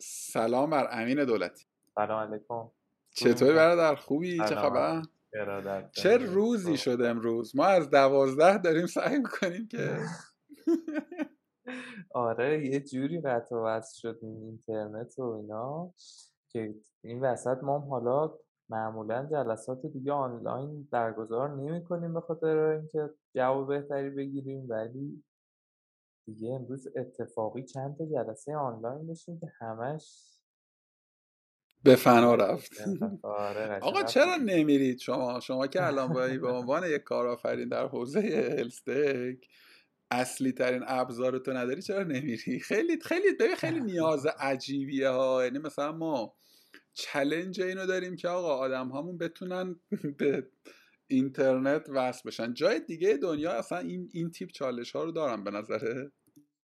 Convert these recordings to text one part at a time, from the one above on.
سلام بر امین دولتی. سلام علیکم. چطوری برادر؟ خوبی؟ چه خبر؟ چه روزی شد امروز؟ ما از دوازده داریم سعی می‌کنیم که آره یه جوری قطع و وصل شد اینترنت و اینا که این وسط ما هم حالا معمولا جلسات دیگه آنلاین برگزار نمی کنیم به خاطر اینکه جواب بهتری بگیریم ولی دیگه امروز اتفاقی چند تا جلسه آنلاین داشتیم که همش به فنا رفت. آره آقا چرا نمیرید شما؟ شما که الان باید به عنوان یک کارآفرین در حوزه هلستک اصلی ترین ابزار تو نداری چرا نمیری؟ خیلی خیلی ببین خیلی نیاز عجیبیه ها. یعنی مثلا ما چلنج اینو داریم که آقا آدم هامون بتونن به اینترنت وصل بشن. جای دیگه دنیا اصلا این این تیپ چالش ها رو دارم به نظره.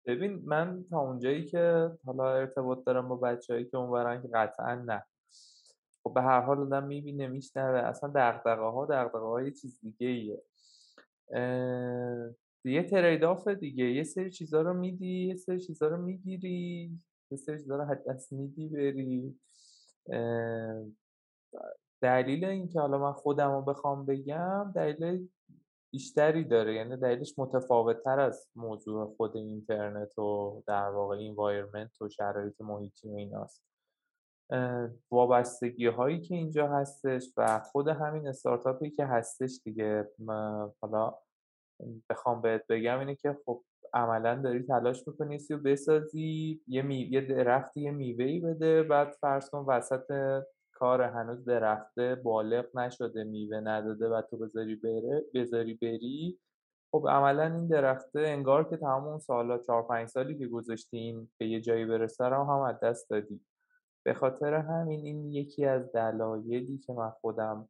ببین من تا اونجایی که حالا ارتباط دارم با بچههایی که اونورن که قطعا نه. خب به هر حال آدم می‌بینه میشنوه. اصلا دقدقه ها دقدقه های چیز دیگه ایه یه تریداف دیگه. یه سری چیزا رو میدی یه سری چیزا رو می‌گیری. یه سری چیزا رو حد دست میدی دلیل اینکه حالا من خودم رو بخوام بگم دلیل بیشتری داره. یعنی دلیلش متفاوت تر از موضوع خود اینترنت و در واقع اینوایرمنت و شرایط محیطی و ایناست. وابستگی هایی که اینجا هستش و خود همین استارتاپی که هستش دیگه حالا بخوام بهت بگم اینه که خب عملا داری تلاش می‌کنی و بسازی یه, می... یه درختی یه میوهی بده بعد فرض کن وسط کار هنوز درخته بالغ نشده میوه نداده و تو بذاری بره بذاری بری. خب عملا این درخته انگار که تمام اون سالا چهار پنج سالی که گذاشتین به یه جایی برسه رو هم از دست دادی به خاطر همین این یکی از دلایلی که من خودم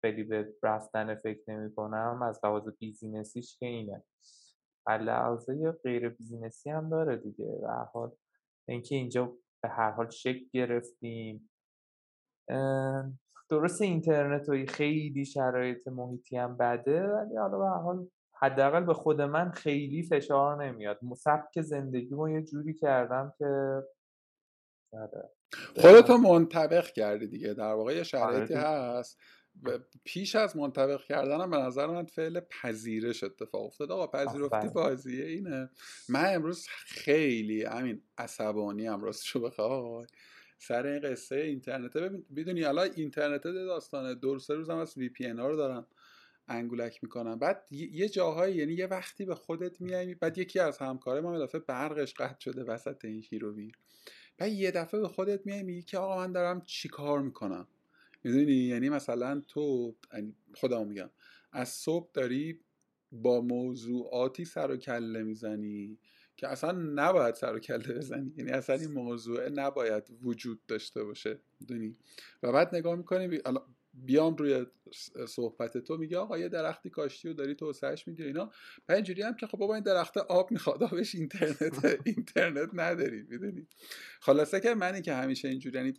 خیلی به رفتن فکر نمی کنم از لحاظ business یش که اینه. لحاظ غیر business ی هم داره دیگه. هر حال اینکه اینجا به هر حال شکل گرفتیم درست اینترنت و خیلی شرایط محیطی هم بده ولی حالا به حال حداقل به خود من خیلی فشار نمیاد. سبک زندگی ما یه جوری کردم که آره. خودتو منطبق کردی دیگه. در واقع یه شرایطی آره هست پیش از منطبق کردنم به نظر من فعل پذیرش اتفاق افتاد آقا پذیرفتی بازیه اینه. من امروز خیلی همین عصبانی هم راستشو بخوای. سر این قصه اینترنت بدونی حالا اینترنت داستانه. دور سه روزم از وی پی ها رو دارم انگولک می‌کنم. بعد یه جاهایی یعنی یه وقتی به خودت میای بعد یکی از همکاره ما دفعه برقش قطع شده وسط این شیرویر بعد یه دفعه به خودت میای میگی که آقا من دارم چیکار می‌کنم؟ می‌دونی؟ یعنی مثلا تو یعنی خودم میگم از صبح داری با موضوعاتی سر و کله می‌زنی. که اصلا نباید سر و کله بزنی. یعنی اصلا این موضوع نباید وجود داشته باشه می‌دونی و بعد نگاه می‌کنی بیام روی صحبت تو میگه آقا یه درختی کاشتی و داری توسعهش میدی اینا. و اینجوری هم که خب بابا این درخت آب می‌خواد آبش اینترنت اینترنت نداری می‌دونی. خلاصه که منی که همیشه اینجوری یعنی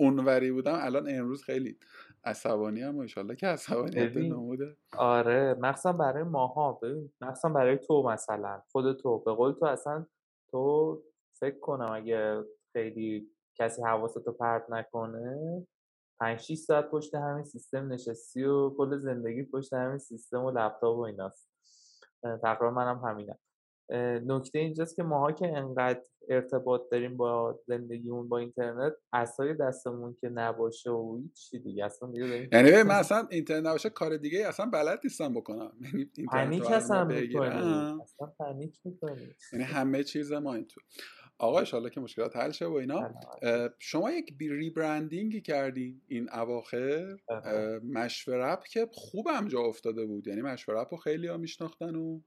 اونوری بودم الان امروز خیلی عصبانی هم ان که عصبانیت نموده. آره مخصوصا برای ماها. ببین مخصوصا برای تو مثلا خود تو. به قول تو اصلا تو فکر کنم اگه خیلی کسی حواستو پرت نکنه 5 6 ساعت پشت همین سیستم نشستی و کل زندگی پشت همین سیستم و لپتاپ و ایناست. تقریبا منم همینم. نکته اینجاست که ماها که انقدر ارتباط داریم با زندگیمون با اینترنت اسای دستمون که نباشه و چی دیگه. اصلا یعنی من اصلا اینترنت نباشه کار دیگه اصلا بلد نیستم بکنم. یعنی پنیک اصلا می‌کنی. اصلا پنیک می‌کنی. یعنی همه چیز ما این تو آقا اشالله که مشکلات حل شه و اینا شما یک ریبرندینگی کردین این اواخر. مشورپ که خوبم جا افتاده بود. یعنی مشورپ رو خیلی ها میشناختن و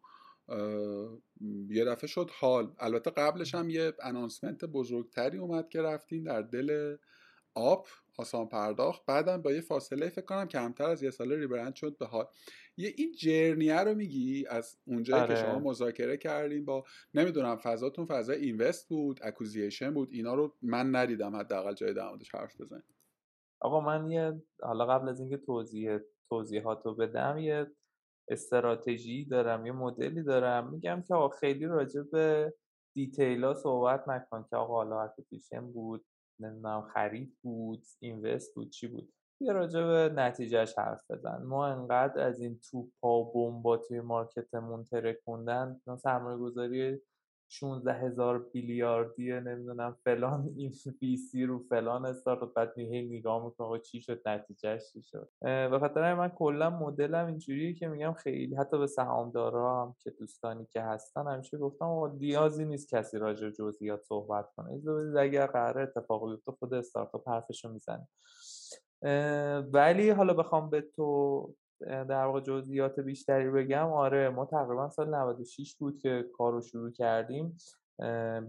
یه دفعه شد حال. البته قبلش هم یه انانسمنت بزرگتری اومد که رفتین در دل آب آسان پرداخت. بعدم با یه فاصله فکر کنم کمتر از یه سال ریبرند شد به حال. یه این جرنیه رو میگی از اونجایی که شما آره. مذاکره کردین با نمی‌دونم فضاتون فضا اینوست بود اکوزیشن بود اینا رو من ندیدم حداقل جای در حرف بزنید آقا من یه حالا قبل از اینکه توضیح توضیحات رو بدم یه استراتژی دارم یه مدلی دارم. میگم که خیلی راجع به detail ا صحبت نکن که آقا حالا acquisition بود نمی‌دونم خرید بود invest بود چی بود. یه راجع به نتیجهش حرف بزن. ما انقدر از این توپا و بمبا توی market مون ترکوندن سرمایه گذاری 16 هزار بیلیاردی نمی‌دونم فلان این VC رو فلان استارت بعد هی نگاه می‌کنه چی شد؟ نتیجهش چی شد؟ به خاطر من کلا مدلم اینجوریه که میگم خیلی حتی به سهامدارا هم که دوستانی که هستن همیشه گفتم آقا نیازی نیست کسی راجع جزئیات صحبت کنه. اگر قرار اتفاقی بیفته خود استارتاپ حرفشو می‌زنه. ولی حالا بخوام به تو در واقع جزئیات بیشتری بگم. آره ما تقریبا سال 96 بود که کار رو شروع کردیم.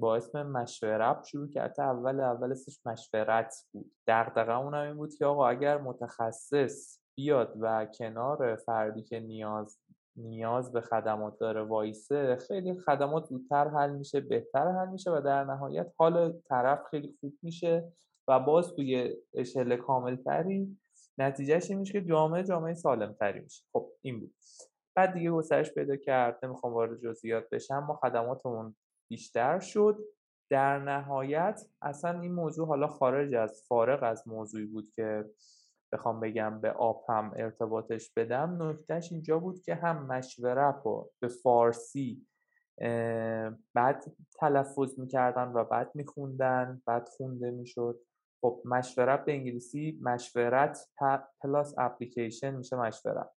با اسم مشورت شروع کرده اول اول اسمش مشورت بود. دقدقه اون این بود که آقا اگر متخصص بیاد و کنار فردی که نیاز نیاز به خدمات داره وایسه خیلی خدمات زودتر حل میشه بهتر حل میشه و در نهایت حال طرف خیلی خوب میشه و باز توی اشل کامل تری نتیجهش این میشه که جامعه جامعه سالم تری میشه. خب این بود. بعد دیگه گسترش پیدا کرد نمی‌خوام وارد جزئیات بشم ما خدماتمون بیشتر شد. در نهایت اصلا این موضوع حالا خارج از فارغ از موضوعی بود که بخوام بگم به آب هم ارتباطش بدم. نکتهش اینجا بود که هم مشورت رو به فارسی بعد تلفظ می‌کردن و بعد میخوندن بعد خونده می‌شد. خب مشورت به انگلیسی مشورت پلاس اپلیکیشن میشه مشورت.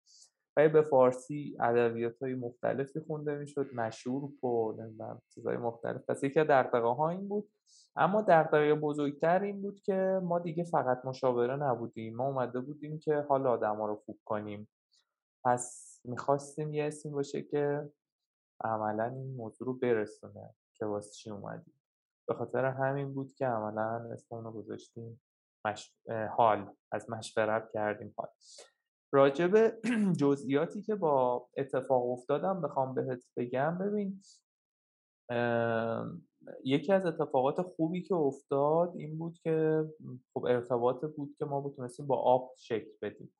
و به فارسی ادبیات های مختلفی خونده می‌شد مشهور و نمی‌دونم چیزهای مختلف. پس یکی دقدقه ها این بود. اما دقدقه بزرگتر این بود که ما دیگه فقط مشاوره نبودیم. ما اومده بودیم که حال آدم ها رو خوب کنیم. پس می‌خواستیم یه اسمی باشه که عملا این موضوع رو برسونه که واسه چی اومدیم. به خاطر همین بود که عملا اسم رو گذاشتیم مش... حال. از مشورت کردیم حال. راجع به جزئیاتی که با اتفاق افتادم بخوام بهت بگم. ببین یکی از اتفاقات خوبی که افتاد این بود که خب ارتباط بود که ما بتونستیم با آب شکل بدیم.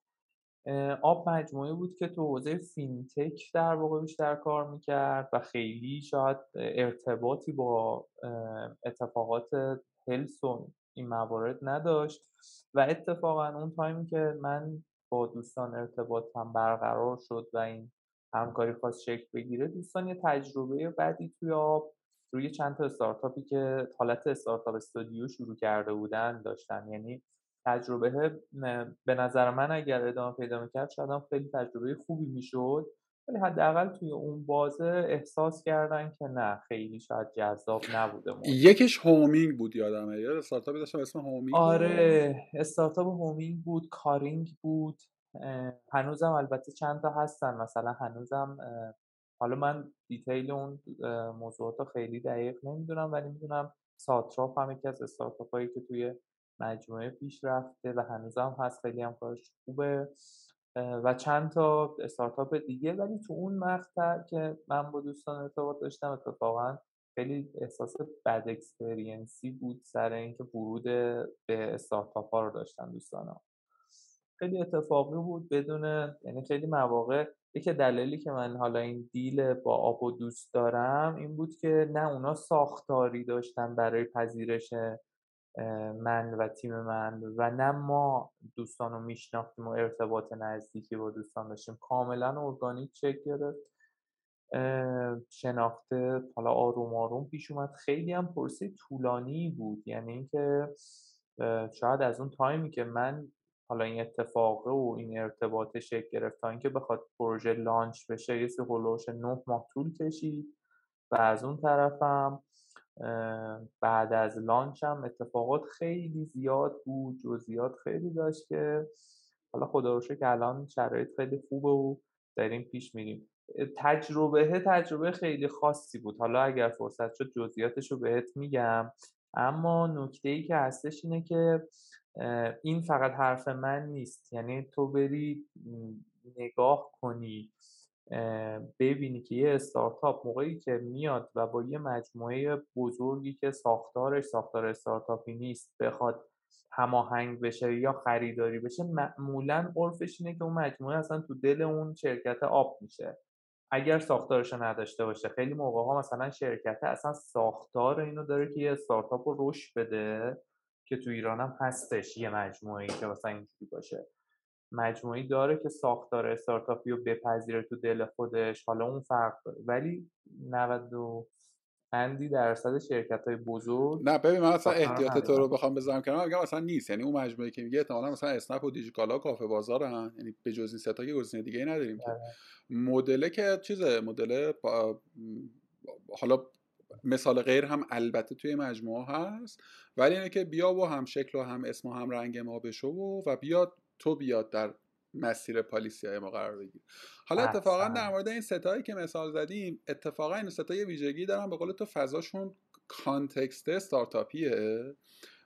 آپ مجموعه بود که تو حوزه fintech در واقع بیشتر کار می‌کرد و خیلی شاید ارتباطی با اتفاقات health و این موارد نداشت و اتفاقا اون time ی که من با دوستان ارتباطم برقرار شد و این همکاری خواست شکل بگیره دوستان یه تجربه بدی توی آپ روی چند تا استارتاپی که حالت startup studio شروع کرده بودن داشتن. یعنی تجربه به نظر من اگر ادامه پیدا می‌کرد شاید هم خیلی تجربه خوبی می‌شد. ولی حداقل توی اون بازه احساس کردن که نه خیلی شاید جذاب نبوده یکیش هومینگ بود یادمه یه استارتاپی داشتن اسم هومینگ آره استارتاپ هومینگ بود کارینگ بود. هنوزم البته چند تا هستن. مثلا هنوزم حالا من detail اون موضوعات خیلی دقیق نمی‌دونم ولی می‌دونم ساتراپ هم یکی از استارتاپ هایی که توی مجموعه پیش رفته و هم هست خیلی هم کارش خوبه و چند تا استارتاپ دیگه ولی تو اون مقطع که من با دوستان ارتباط داشتم اتفاقا خیلی احساس bad experience ی بود سر اینکه ورود به استارتاپ ها رو داشتن دوستان ها. خیلی اتفاقی بود بدون یعنی خیلی مواقع یکی دلیلی که من حالا این deal با آپ و دوست دارم این بود که نه اونا ساختاری داشتن برای پذیرش من و تیم من و نه ما دوستان رو میشناختیم و ارتباط نزدیکی با دوستان داشتیم. کاملا ارگانیک چک گرفت. شناخته حالا آروم آروم پیش اومد. خیلی هم پرسه طولانی بود. یعنی اینکه شاید از اون تایمی که من حالا این اتفاقه و این ارتباط شکل گرفت تا اینکه بخواد پروژه لانچ بشه یه سه نه ماه طول کشید و از اون طرفم بعد از لانچ هم اتفاقات خیلی زیاد بود جزئیات خیلی داشت که حالا خدا رو که الان شرایط خیلی خوبه و داریم پیش میریم. تجربه تجربه خیلی خاصی بود. حالا اگر فرصت شد جزئیاتش رو بهت میگم. اما نکته ای که هستش اینه که این فقط حرف من نیست. یعنی تو بری نگاه کنی. ببینی که یه استارتاپ موقعی که میاد و با یه مجموعه بزرگی که ساختارش ساختار استارتاپی نیست بخواد هماهنگ بشه یا خریداری بشه معمولا عرفش اینه که اون مجموعه اصلا تو دل اون شرکت آب میشه. اگر ساختارش نداشته باشه خیلی موقع ها مثلا شرکت اصلا ساختار اینو داره که یه استارتاپ رو رشد بده که تو ایران هم هستش یه مجموعه که مثلا اینجوری باشه. مجموعی داره که ساختار استارتاپی رو بپذیره تو دل خودش. حالا اون فرق داره. ولی 90 اندی درصد شرکت های بزرگ نه ببین من اصلا احتیاط تو رو بخوام بذارم کنار. میگم اصلا نیست. یعنی اون مجموعه که میگه احتمالاً مثلا اسنپ و دیجیکالا کافه بازارن یعنی به جز این ستا که گزینه دیگه ای نداریم که. بله. مدل که چیزه؟ مدل حالا مثال غیر هم البته توی مجموعه هست. ولی اینه که بیا و هم شکل و هم اسم و هم رنگ ما بشو و, و بیاد تو بیاد در مسیر پالیسی های ما قرار بگیر حالا اتفاقا در مورد این ستایی که مثال زدیم اتفاقا این ستا یه ویژگی دارن به قول تو فضاشون کانتکست استارتاپیه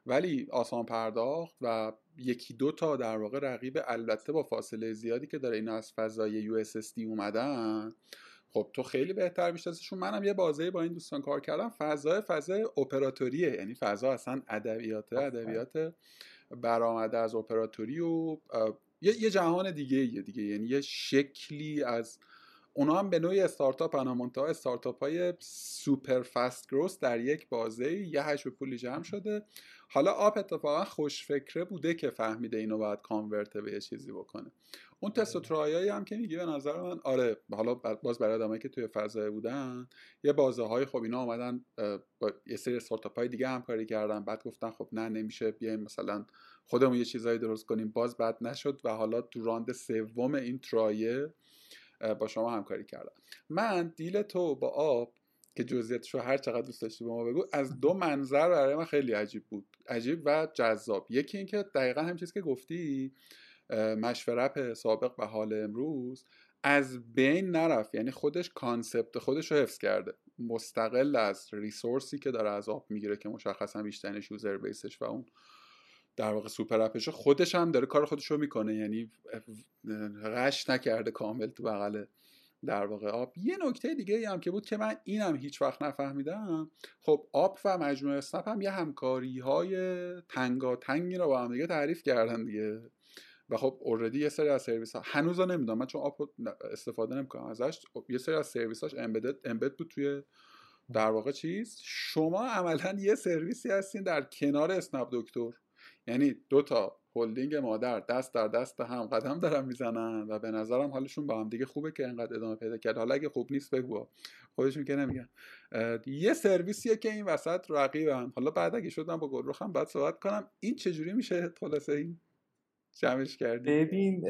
ولی آسان پرداخت و یکی دو تا در واقع رقیب البته با فاصله زیادی که داره اینا از فضای یو اومدن. خب تو خیلی بهتر میشناسیشون منم یه بازه با این دوستان کار کردم. فضای فضای اپراتوریه. یعنی فضا اصلا ادبیات ادبیات برآمده از اپراتوری و یه, جهان دیگه یه دیگه. یعنی یه شکلی از اونا هم به نوعی استارتاپ هن منتها استارتاپ های super fast growth در یک بازه یه هش پولی جمع شده. حالا آپ اتفاقا خوش فکره بوده که فهمیده اینو باید convert به یه چیزی بکنه. اون تست و آره. try هایی هم که میگی به نظر من آره حالا باز برای آدمایی که توی فضای بودن یه بازه های خب اینا آمدن با یه سری استارتاپ های دیگه همکاری کردن بعد گفتن خب نه نمیشه بیایم مثلا خودمون یه چیزایی درست کنیم. باز بد نشد و حالا تو round سوم این try ه با شما همکاری کردم. من deal تو با آپ که جزئیاتش رو هر چقدر دوست داشتی به ما بگو از دو منظر برای من خیلی عجیب بود. عجیب و جذاب. یکی اینکه دقیقا هم چیزی که گفتی مشورپ سابق و حال امروز از بین نرفت. یعنی خودش concept خودش رو حفظ کرده. مستقل از resource ی که داره از آپ می‌گیره که مشخصا بیشترش user base ش و اون در واقع super app ش خودش هم داره کار خودش رو می‌کنه یعنی غش نکرده کامل تو بغل در واقع آپ. یه نکته دیگه ای هم که بود که من اینم هیچ وقت نفهمیدم خب آپ و مجموعه اسنپ هم یه همکاری های تنگا تنگی رو با هم دیگه تعریف کردن دیگه. و خب اوردی یه سری از سرویس ها هنوز نمی‌دونم من چون آپ استفاده نمی‌کنم ازش. یه سری از سرویس هاش امبد بود توی در واقع چیز. شما عملا یه سرویسی هستین در کنار اسنپ دکتر. یعنی دو تا هلدینگ مادر دست در دست هم قدم دارن می‌زنن و به نظرم حالشون با هم دیگه خوبه که اینقدر ادامه پیدا کرد. حالا اگه خوب نیست بگو. خودشون که نمیگن. یه سرویسیه که این وسط رقیبن. حالا بعد اگه شدم با گلروخم بعد صحبت کنم. این چجوری میشه خلاصه این جمعش کردی؟ ببین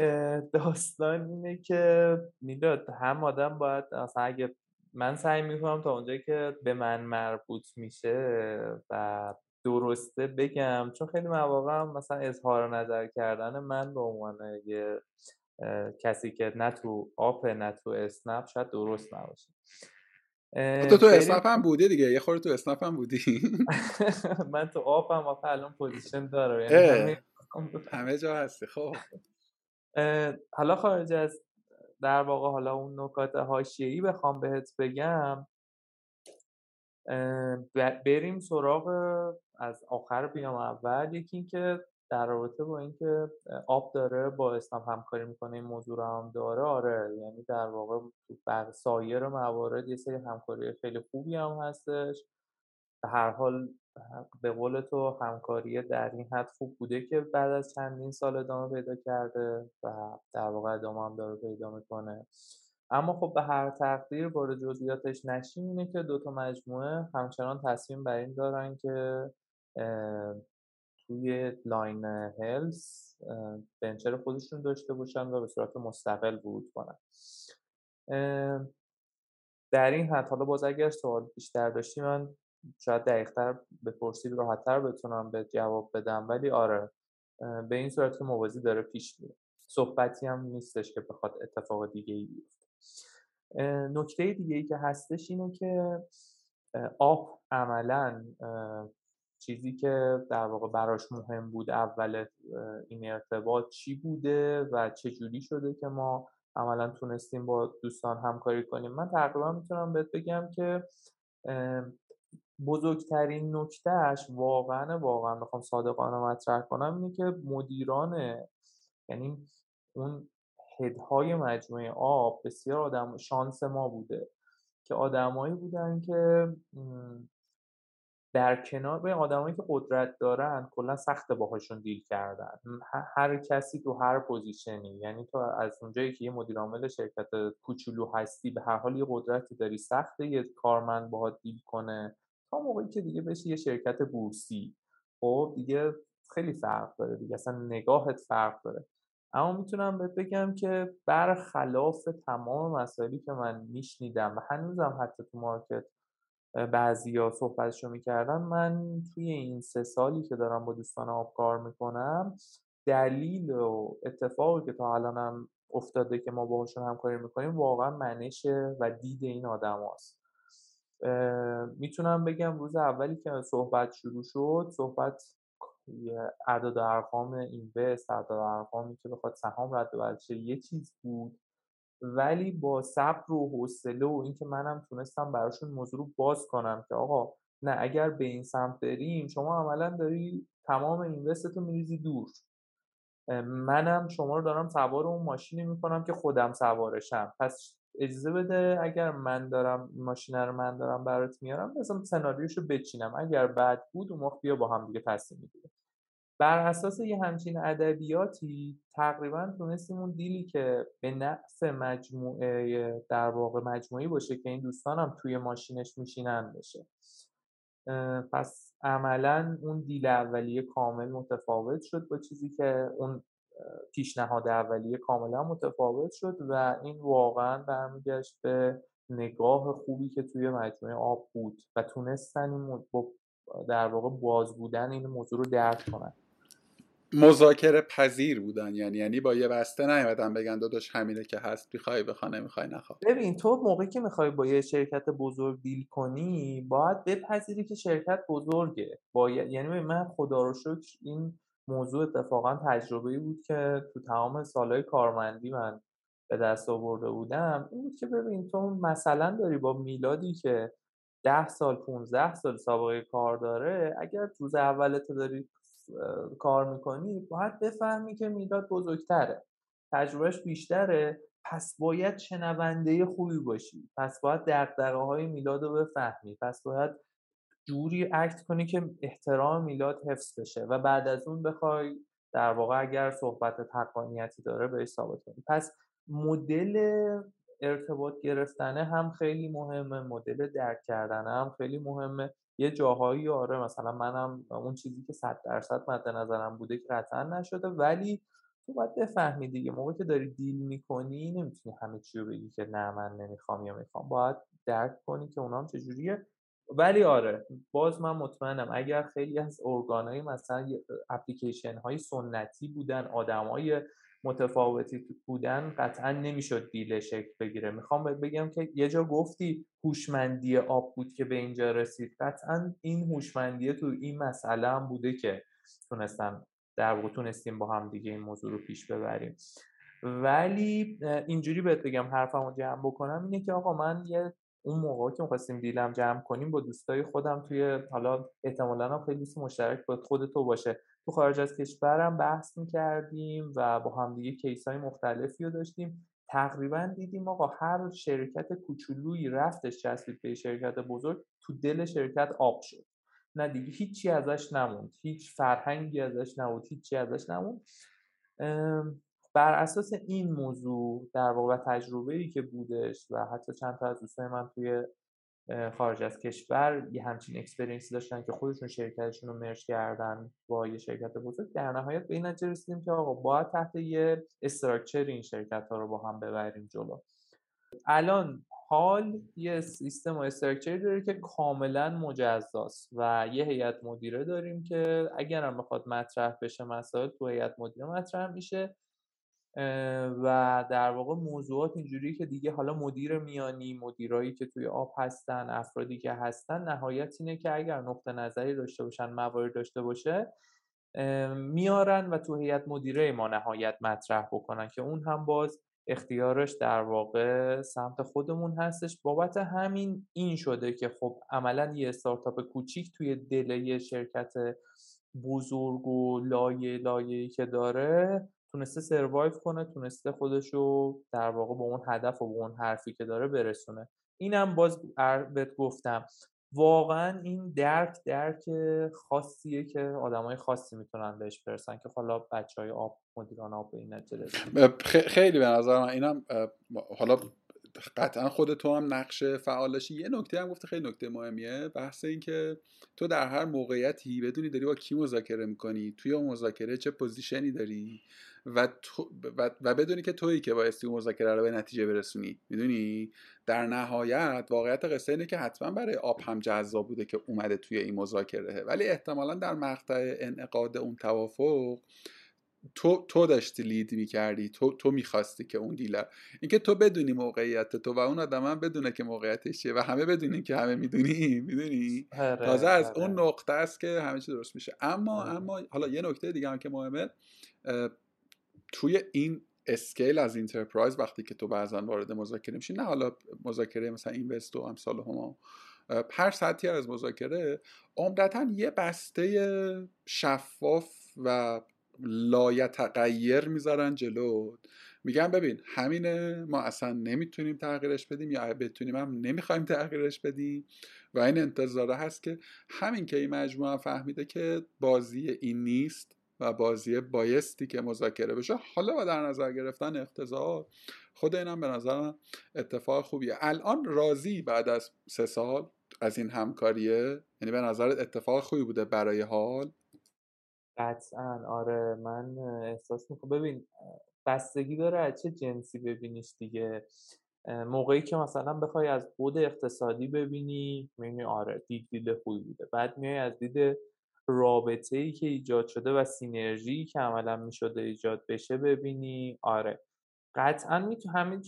داستان اینه که می‌داد هم آدم باید اصلا اگه من سعی می‌کنم تا اونجایی که به من مربوط میشه و درسته بگم چون خیلی مواقع مثلا اظهار نظر کردن من به عنوان یه کسی که نه تو آپ نه تو اسنپ شاید درست نباشه. تو تو اسنپ هم بودی دیگه یه خورده تو اسنپ هم بودی. من تو آپ هم الان position دارم یعنی همه جا هستی خب. حالا خارج از در واقع حالا اون نکات حاشیه‌ای بخوام بهت بگم بریم سراغ از آخر بیام اول یکی اینکه در رابطه با اینکه آپ داره با اسنپ همکاری می‌کنه این موضوع رو هم داره آره یعنی در واقع بر سایر موارد یه سری همکاری خیلی خوبی هم هستش. به هر حال به قول تو همکاری در این حد خوب بوده که بعد از چندین سال ادامه پیدا کرده و در واقع ادامه هم داره پیدا می‌کنه. اما خب به هر تقدیر وارد جزئیاتش نشیم اینه که دوتا مجموعه همچنان تصمیم بر این دارن که توی لاین هلز بنچر خودشون داشته باشن و به صورت مستقل ورود کنن. در این حد حالا باز اگر سوال بیشتر داشتی من شاید دقیقتر بپرسید راحتتر بتونم به جواب بدم. ولی آره به این صورت که موازی داره پیش میره. صحبتی هم نیستش که بخواد اتفاق دیگه ای بیفته نکته دیگه ای که هستش اینه که آب عملا چیزی که در واقع براش مهم بود اول این ارتباط چی بوده و چه جوری شده که ما عملا تونستیم با دوستان همکاری کنیم. من تقریبا می‌تونم بهت بگم که بزرگترین نکتهش واقعا واقعا بخوام صادقانه مطرح کنم اینه که مدیران یعنی اون هدهای مجموعه آب بسیار آدم شانس ما بوده که آدمایی بودن که در کنار به آدمایی که قدرت دارن کلا سخت باهاشون دیل کردن. هر کسی تو هر position ی یعنی تو از اونجایی که یه مدیر عامل شرکت کوچولو هستی به هر حال یه قدرتی داری سخت یه کارمند باهات deal کنه. تا موقعی که دیگه بشی یه شرکت بورسی. خب دیگه خیلی فرق داره دیگه اصلا نگاهت فرق داره. اما می‌تونم بهت بگم که برخلاف تمام مسائلی که من میشنیدم و هنوزم حتی تو market بعضیا صحبتشو می‌کردن من توی این سه سالی که دارم با دوستان آپ کار می‌کنم دلیل و اتفاقی که تا الانم افتاده که ما باهاشون همکاری می‌کنیم واقعا منش و دید این آدم هست. می‌تونم بگم روز اولی که صحبت شروع شد صحبت اعداد ارقام اینوست اعداد ارقامی که بخواد سهام رد و یه چیز بود ولی با صبر و حوصله و اینکه منم تونستم براشون موضوع رو باز کنم که آقا نه اگر به این سمت بریم شما عملا داری تمام اینوستتو میریزی دور. منم شما رو دارم سوار اون ماشینی می‌کنم که خودم سوارشم. پس اجازه بده اگر من دارم ماشین رو من دارم برات میارم مثلا سناریوشو بچینم. اگر بعد بود اون موقع بیا با هم دیگه تصمیم می‌گیریم بر اساس یه همچین ادبیاتی تقریبا تونستیم اون دیلی که به نفع مجموعه در واقع مجموعی باشه که این دوستانم توی ماشینش میشینن بشه. پس عملا اون دیل اولیه کامل متفاوت شد با چیزی که اون پیشنهاد اولیه کاملا متفاوت شد و این واقعا برمیگشت به نگاه خوبی که توی مجموعه آب بود و تونستن این در واقع باز بودن این موضوع رو درک کنن. مذاکره پذیر بودن. یعنی یعنی با یه بسته نیومدن بگن داداش همینه که هست می‌خوای بخوا نمی‌خوای نخوا ببین تو موقعی که می‌خوای با یه شرکت بزرگ دیل کنی باید بپذیری که شرکت بزرگه. باید یعنی من خدا رو شکر این موضوع اتفاقا تجربه بود که تو تمام سالهای کارمندی من به دست آورده بودم. این بود که ببین تو مثلا داری با میلادی که ده سال 15 سال سابقه کار داره اگر روز اول داری کار می‌کنی باید بفهمی که میلاد بزرگتره. تجربهش بیشتره. پس باید شنونده خوبی باشی. پس باید دقدقه های میلاد رو بفهمی. پس باید جوری اکت کنی که احترام میلاد حفظ بشه و بعد از اون بخوای در واقع اگر صحبت حقانیتی داره بهش ثابت کنی. پس مدل ارتباط گرفتنه هم خیلی مهمه مدل درک کردنه هم خیلی مهمه. یه جاهایی آره مثلا منم اون چیزی که صد درصد مد نظرم بوده که قطعا نشده. ولی تو باید بفهمی دیگه موقعی که داری دیل می‌کنی نمی‌تونی همه چی رو بگی که نه من نمی‌خوام یا می‌خوام. باید درک کنی که اونام چجوریه. ولی آره باز من مطمئنم اگر خیلی از ارگانهای مثلا اپلیکیشن های سنتی بودن آدمای متفاوتی بودن قطعا نمی‌شد دیل شکل بگیره. می‌خوام بگم که یه جا گفتی هوشمندی آب بود که به اینجا رسید. قطعا این هوشمندی تو این مسئله هم بوده که تونستن در واقع تونستیم با هم دیگه این موضوع رو پیش ببریم. ولی اینجوری بهت بگم حرفمو جمع بکنم اینه که آقا من یه اون موقع که می‌خواستیم دیلم جمع کنیم با دوستای خودم توی حالا احتمالا هم خیلی دوست مشترک با خود تو باشه. تو خارج از کشورم بحث می‌کردیم و با هم دیگه کیس های مختلفی رو داشتیم. تقریبا دیدیم آقا هر شرکت کوچولویی رفتش چسبید به شرکت بزرگ تو دل شرکت آب شد. نه دیگه هیچی ازش نموند. هیچ فرهنگی ازش نبود. هیچی ازش نموند. بر اساس این موضوع در واقع تجربه ای که بودش و حتی چند تا از دوستای من توی خارج از کشور یه همچین experience ی داشتن که خودشون شرکتشون رو merge کردن با یه شرکت بزرگ. در نهایت به این نتیجه رسیدیم که آقا باید تحت یه structure این شرکت ها رو با هم ببریم جلو. الان حال یه سیستم و structure ی داره که کاملا مجزاست و یه هیئت مدیره داریم که اگر هم بخواد مطرح بشه مسائل تو هیئت مدیره مطرح میشه. و در واقع موضوعات اینجوری که دیگه حالا مدیر میانی مدیرایی که توی آب هستن افرادی که هستن نهایت اینه که اگر نقطه نظری داشته باشن موارد داشته باشه میارن و تو هیئت مدیره ما نهایت مطرح بکنن که اون هم باز اختیارش در واقع سمت خودمون هستش. بابت همین این شده که خب عملا یه استارتاپ کوچیک توی دل شرکت بزرگ و لایه لایه‌ای که داره تونسته سروایو کنه تونسته خودش رو در واقع به اون هدف و به اون حرفی که داره برسونه. اینم باز بهت گفتم. واقعا این درک درک خاصیه که آدمای خاصی می‌تونن بهش برسن که حالا بچه های آب مدیران آب به این نتیجه خیلی به نظر من اینم حالا قطعا خود تو هم نقش فعالشی. یه نکته هم گفته خیلی نکته مهمیه بحث این که تو در هر موقعیتی بدونی داری با کی مذاکره می‌کنی توی اون مذاکره چه position ی داری. و, تو و, بدونی که تویی که بایستی اون مذاکره رو به نتیجه برسونی. می‌دونی؟ در نهایت واقعیت قصه اینه که حتما برای آپ هم جذاب بوده که اومده توی این مذاکره. ولی احتمالا در مقطع انعقاد اون توافق تو تو داشتی lead می‌کردی تو تو می‌خواستی که اون deal رو اینکه تو بدونی موقعیت تو و اون آدم هم بدونه که موقعیتش چیه و همه بدونیم که همه می‌دونی. می‌دونی؟ آره، تازه از آره. اون نقطه است که همه چی درست میشه. اما آره. اما حالا یه نکته دیگه هم که مهمه توی این scale از enterprise وقتی که تو بعضا وارد مذاکره میشی نه حالا مذاکره مثلا invest و امثال هم هر سطحی از مذاکره عمدتا یه بسته شفاف و لایتغیر می‌ذارن جلو. میگن ببین همینه ما اصلا نمی‌تونیم تغییرش بدیم یا بتونیم هم نمی‌خوایم تغییرش بدیم. و این انتظاره هست که همین که این مجموعه فهمیده که بازی این نیست و بازی بایستی که مذاکره بشه. حالا با در نظر گرفتن اقتضاعات خود اینم به نظر اتفاق خوبیه. الان راضی بعد از سه سال از این همکاریه؟ یعنی به نظرت اتفاق خوبی بوده برای حال؟ قطعا. آره من احساس می‌کنم. ببین بستگی داره از چه جنسی ببینیش دیگه. موقعی که مثلا بخوای از بود اقتصادی ببینی می‌بینی آره دید دید خوبی بوده. بعد میای از دید رابطه ای که ایجاد شده و سینرژی که عملا می‌شده ایجاد بشه ببینی. آره. قطعا میتو همین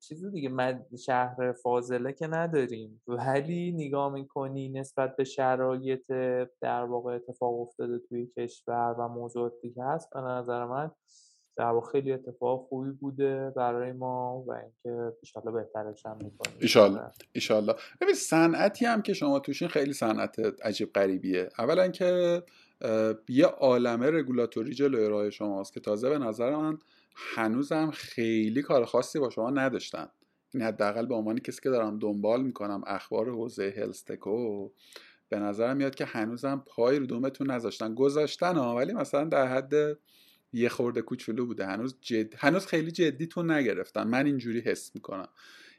چیز دیگه من شهر فاضله که نداریم. ولی نگاه می‌کنی نسبت به شرایط در واقع اتفاق افتاده توی کشور و موضوعاتی که هست به نظر من در واقع خیلی اتفاق خوبی بوده برای ما و اینکه ایشالله بهترش هم می‌کنیم. ایشالله ایشالله ببین صنعتی هم که شما توشین خیلی صنعت عجیب غریبیه. اولا که یه عالمه رگولاتوری جلوی راه شماست که تازه به نظر من هنوزم خیلی کار خاصی با شما نداشتن. این یعنی حداقل به عنوان کسی که دارم دنبال می‌کنم اخبار حوزه health tech و به نظرم میاد که هنوزم پا رو دمتون نذاشتن. گذاشتن ها ولی مثلا در حد یه خورده کوچولو بوده. هنوز جد... هنوز خیلی جدیتون نگرفتن من اینجوری حس می‌کنم.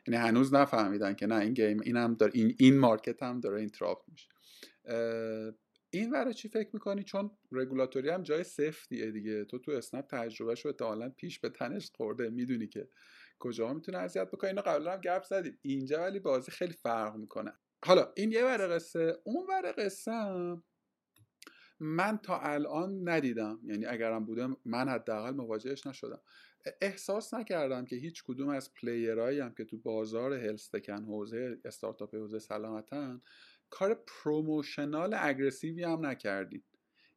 یعنی هنوز نفهمیدن که نه این game این هم داره این, این market هم داره interrupt میشه. این برای چی فکر می‌کنی؟ چون رگولاتوری هم جای سفتیه دیگه. تو تو اسنپ تجربه شو احتمالا پیش به تنش خورده. می‌دونی که کجا می‌تونه اذیت بکنه اینو قبلا هم گپ زدیم. اینجا ولی بازی خیلی فرق می‌کنه. حالا این یه ور قصه اون ور قصه من تا الان ندیدم. یعنی اگرم بودم من حداقل مواجهش نشدم. احساس نکردم که هیچ کدوم از پلیرهایی هم که تو بازار هلستکن حوزه استارتاپ حوزه سلامتن کار promotional aggressive ی هم نکردین.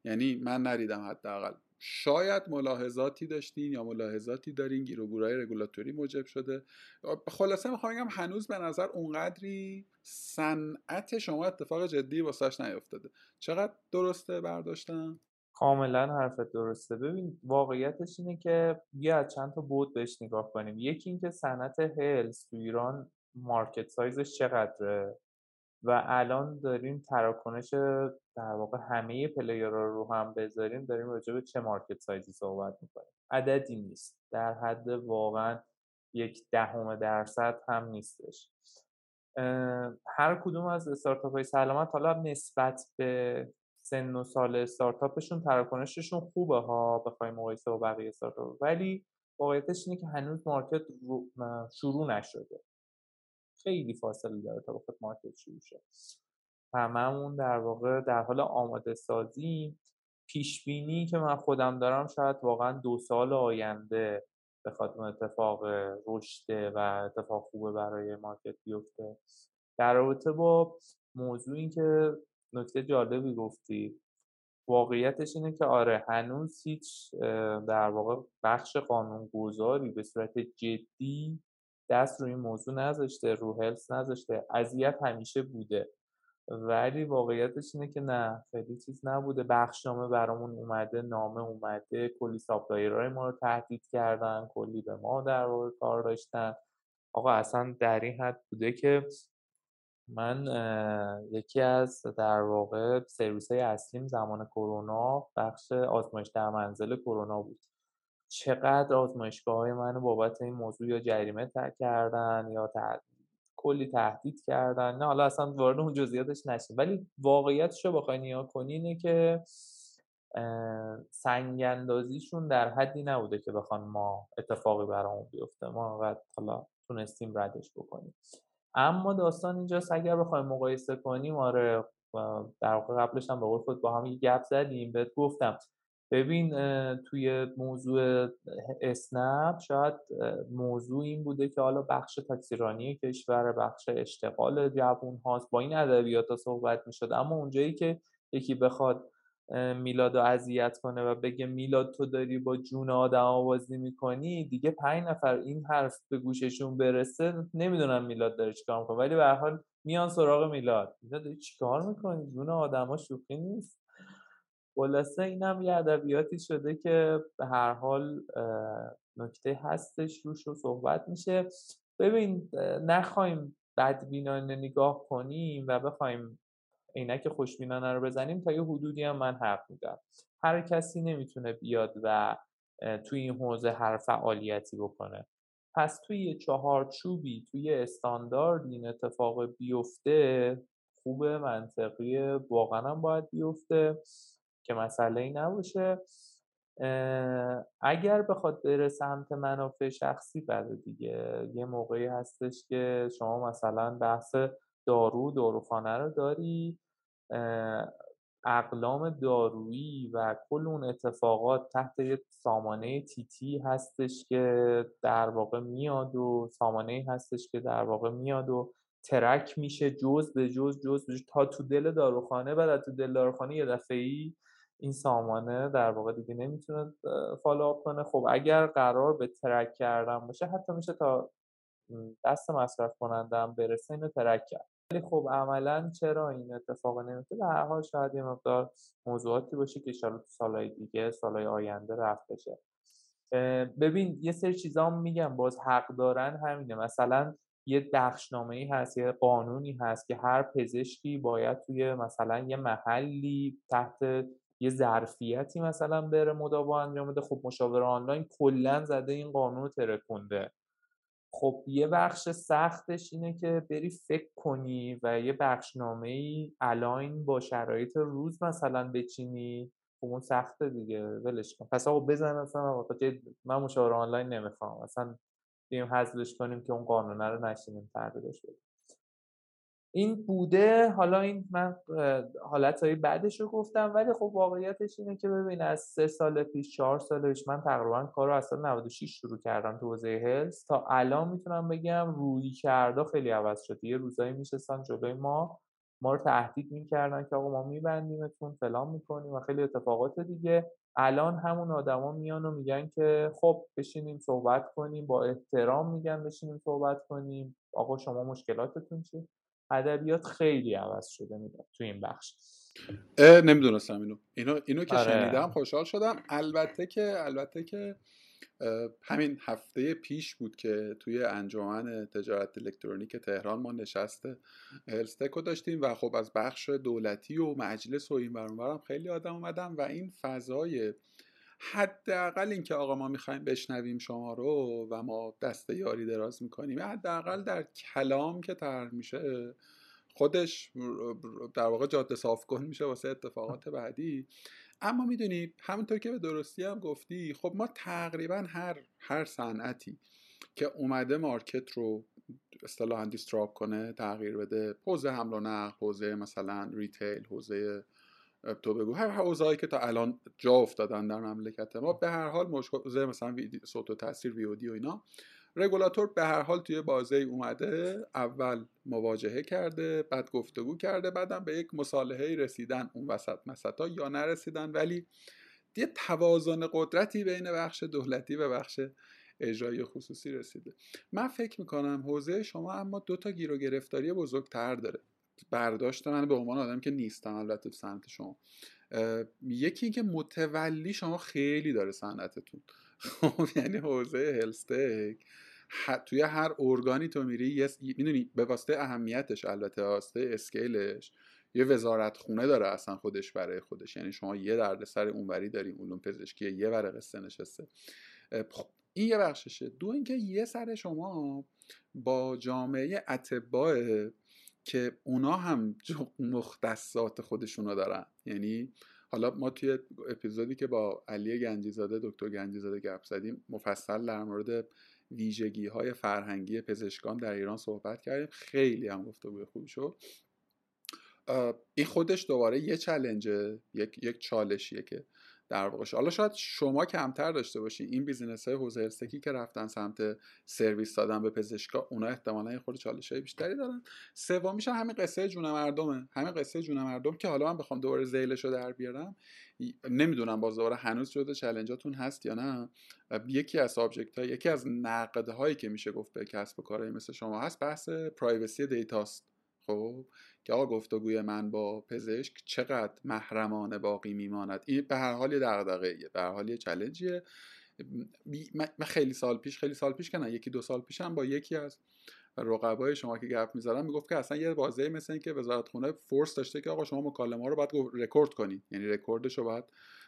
یعنی من ندیدم حداقل. شاید ملاحظاتی داشتین یا ملاحظاتی دارین گیر و گورای رگولاتوری موجب شده. خلاصه می‌خوام بگم هنوز به نظر اونقدری صنعت شما اتفاق جدی واسش نیفتاده. چقدر درسته برداشتم کاملا حرفت درسته. ببین واقعیتش اینه که بیا چند تا بعد بهش نگاه کنیم. یکی اینکه صنعت health تو ایران market size ش چقدره؟ و الان داریم تراکنش در واقع همه player ها رو هم بذاریم داریم راجع به چه market size ی صحبت می‌کنیم. عددی نیست. در حد واقعا یک دهم درصد هم نیستش. هر کدوم از استارتاپ های سلامت حالا نسبت به سن و سال استارتاپشون تراکنششون خوبه ها بخوایم مقایسه با بقیه استارتاپ. ولی واقعیتش اینه که هنوز market شروع نشده. خیلی فاصله داره تا بخواد مارکت شروع شه. هممون در واقع در حال آماده سازی پیش بینی که من خودم دارم شاید واقعا دو سال آینده بخواد اون اتفاق رشد و اتفاق خوبه برای مارکت بیفته. در رابطه با موضوعی که نکته جالبی گفتی واقعیتش اینه که آره هنوز هیچ در واقع بخش قانونگذاری به صورت جدی دست روی این موضوع نذاشته رو هلس نذاشته اذیت همیشه بوده. ولی واقعیتش اینه که نه خیلی چیز نبوده. بخشنامه برامون اومده نامه اومده کلی ساپلایرهای ما رو تهدید کردن کلی به ما در کار داشتن. آقا اصلا در این حد بوده که من یکی از در واقع سرویس های اصلیم زمان کرونا بخش آزمایش در منزل کرونا بود. چقدر آزمایشگاه های من بابت این موضوع یا جریمه کردن یا کلی تهدید کردن. نه حالا اصلا وارد اون جزئیاتش نشه ولی واقعیتش رو بخوای نیا کنی اینه که سنگندازیشون در حدی نبوده که بخوان ما اتفاقی برامون بیفته. ما قد حالا تونستیم ردش بکنیم. اما داستان اینجاست اگر بخوایم مقایسه کنیم آره در واقع قبلش هم به قول با هم یه گپ زدیم بهت گفتم. ببین توی موضوع اسنپ شاید موضوع این بوده که حالا بخش تاکسیرانی کشور بخش اشتغال جوون هاست. با این ادبیات ها صحبت می شد اما اونجایی که یکی بخواد میلاد رو اذیت کنه و بگه میلاد تو داری با جون آدم آوازی می‌کنی؟ دیگه پنج نفر این حرف به گوششون برسه نمی‌دونم میلاد داره چیکار می‌کنه. ولی به هر حال میان سراغ میلاد. میلاد داری چیکار می‌کنی؟ جون آدما شوخی نیست. خلاصه اینم یه ادبیاتی شده که به هر حال نکته هستش روش رو صحبت میشه. ببین نخوایم بدبینانه نگاه کنیم و بخوایم عینک خوشبینانه رو بزنیم تا یه حدودی هم من حق میدم. هر کسی نمی‌تونه بیاد و توی این حوزه هر فعالیتی بکنه. پس توی چهارچوبی توی استاندارد این اتفاق بیفته خوبه منطقیه واقعا باید بیفته. که مسئله ای نباشه اگر بخواد بره سمت منافع شخصی بده دیگه. یه موقعی هستش که شما مثلا بحث دارو داروخانه رو داری. اقلام دارویی و کل اون اتفاقات تحت یه سامانه تیتی هستش که در واقع میاد و سامانه هستش که در واقع میاد و track میشه جز به جز جز به جز. تا تو دل داروخانه بعد تو دل داروخانه یه دفعه ای این سامانه در واقع دیگه نمی‌تونه follow کنه. خب اگر قرار به track کردن باشه حتی میشه تا دست مصرف کنندم برسه اینو track کرد. ولی خب عملا چرا این اتفاق نمیفته به هر حال شاید یه مقدار موضوعاتی باشه که شاید تو سالهای دیگه سالهای آینده رفع بشه. ببین یه سری چیزا میگم باز حق دارن همینه. مثلا یه بخشنامه ای هست یه قانونی هست که هر پزشکی باید توی مثلا یه محلی تحت یه ظرفیتی مثلا بره مداوا انجام بده خب مشاور آنلاین کلا زده این قانون رو ترکونده. خب یه بخش سختش اینه که بری فکر کنی و یه بخشنامه ای الاین با شرایط روز مثلا بچینی. خب اون سخته دیگه ولش کن. پس آقا بزن مثلا من مشاور آنلاین نمی‌خوام. مثلا بیم حذفش کنیم که اون قانونه رو نشینیم تغییرش بدیم. این بوده حالا این من حالت های بعدش رو گفتم ولی خب واقعیتش اینه که ببین از سه سال پیش چهار سال پیش من تقریبا کار رو از سال 96 شروع کردم تو حوزه هلز تا الان می‌تونم بگم روی کرده خیلی عوض شده. یه روزایی میشستن جلوی ما ما رو تهدید می‌کردن که آقا ما میبندیمتون فلان می‌کنیم و خیلی اتفاقات دیگه. الان همون آدما میان و میگن که خب بشینیم صحبت کنیم با احترام میگن بشینیم صحبت کنیم. آقا شما مشکلاتتون چیه ادبیات خیلی عوض شده می‌داد تو این بخش. نمی‌دونستم اینو. اینو اینو که آره. شنیدم خوشحال شدم. البته که البته که همین هفته پیش بود که توی انجمن تجارت الکترونیک تهران ما نشست هلستکو داشتیم و خب از بخش دولتی و مجلس و این برام خیلی آدم اومدم و این فضای حداقل اینکه آقا ما می‌خوایم بشنویم شما رو و ما دست یاری دراز می‌کنیم حداقل در کلام که طرح میشه خودش در واقع جاده صاف کن میشه واسه اتفاقات بعدی. اما می‌دونی همونطور که به درستی هم گفتی خب ما تقریبا هر هر صنعتی که اومده مارکت رو اصطلاحا دیستراب کنه تغییر بده حوزه حمل و نقل حوزه مثلا ریتیل حوزه تو بگو. هر حوزه‌ای که تا الان جا افتادن در مملکت ما به هر حال مشکل مثلا صوت و تاثیر ویودی و اینا. رگولاتور به هر حال توی بازه اومده اول مواجهه کرده بعد گفتگو کرده بعدم به یک مصالحه رسیدن اون وسط مسطا یا نرسیدن. ولی یه توازن قدرتی بین بخش دولتی و بخش اجرایی خصوصی رسیده. من فکر می‌کنم حوزه شما اما دو تا گیر و گرفتاری بزرگتر داره. برداشت من به عنوان آدم که نیستم البته صنعت شما. یکی اینکه متولی شما خیلی داره صنعتتون. خب یعنی حوزه هلستک توی هر ارگانی تو میری می‌دونی به واسطه اهمیتش البته واسطه اسکیلش یه وزارت خونه داره اصلا خودش برای خودش. یعنی شما یه دردسر اونوری داریم علوم پزشکی یه ور قصه نشسته. خب این یه بخششه. دو اینکه یه سر شما با جامعه اتباع که اونا هم مختصات خودشونو دارن. یعنی حالا ما توی اپیزودی که با علی گنجیزاده دکتر گنجیزاده گپ زدیم مفصل در مورد ویژگی های فرهنگی پزشکان در ایران صحبت کردیم. خیلی هم گفتگوی خوبی شد. این خودش دوباره یه چلنجه یک یک چالشیه که در واقع حالا شاید شما کمتر داشته باشین. این بیزینس های حوزه ارستکی که رفتن سمت سرویس دادن به پزشکا اونا احتمالا یه خود چالش های بیشتری دارن. سومیش همین قصه جون مردمه همین قصه جون مردم که حالا من بخوام دوباره زیلش رو در بیارم. نمی‌دونم باز دوباره هنوز جزء challenge اتون هست یا نه. یکی از subject ها یکی از نقد هایی که میشه گفت به کسب و کارهای مثل شما هست بحث privacy data ست. خب که آقا گفتگوی من با پزشک چقدر محرمانه باقی میماند. این به هر حال یه دغدغه‌ایه به هر حال یه challenge یه. من خیلی سال پیش خیلی سال پیش که نه یکی دو سال پیشم با یکی از رقبای شما که گپ می‌زدم می‌گفت که اصلا یه واضحه مثل این که وزارت خونه force داشته که آقا شما مکالمه رو باید رکورد کنید یعنی رکوردش رو باید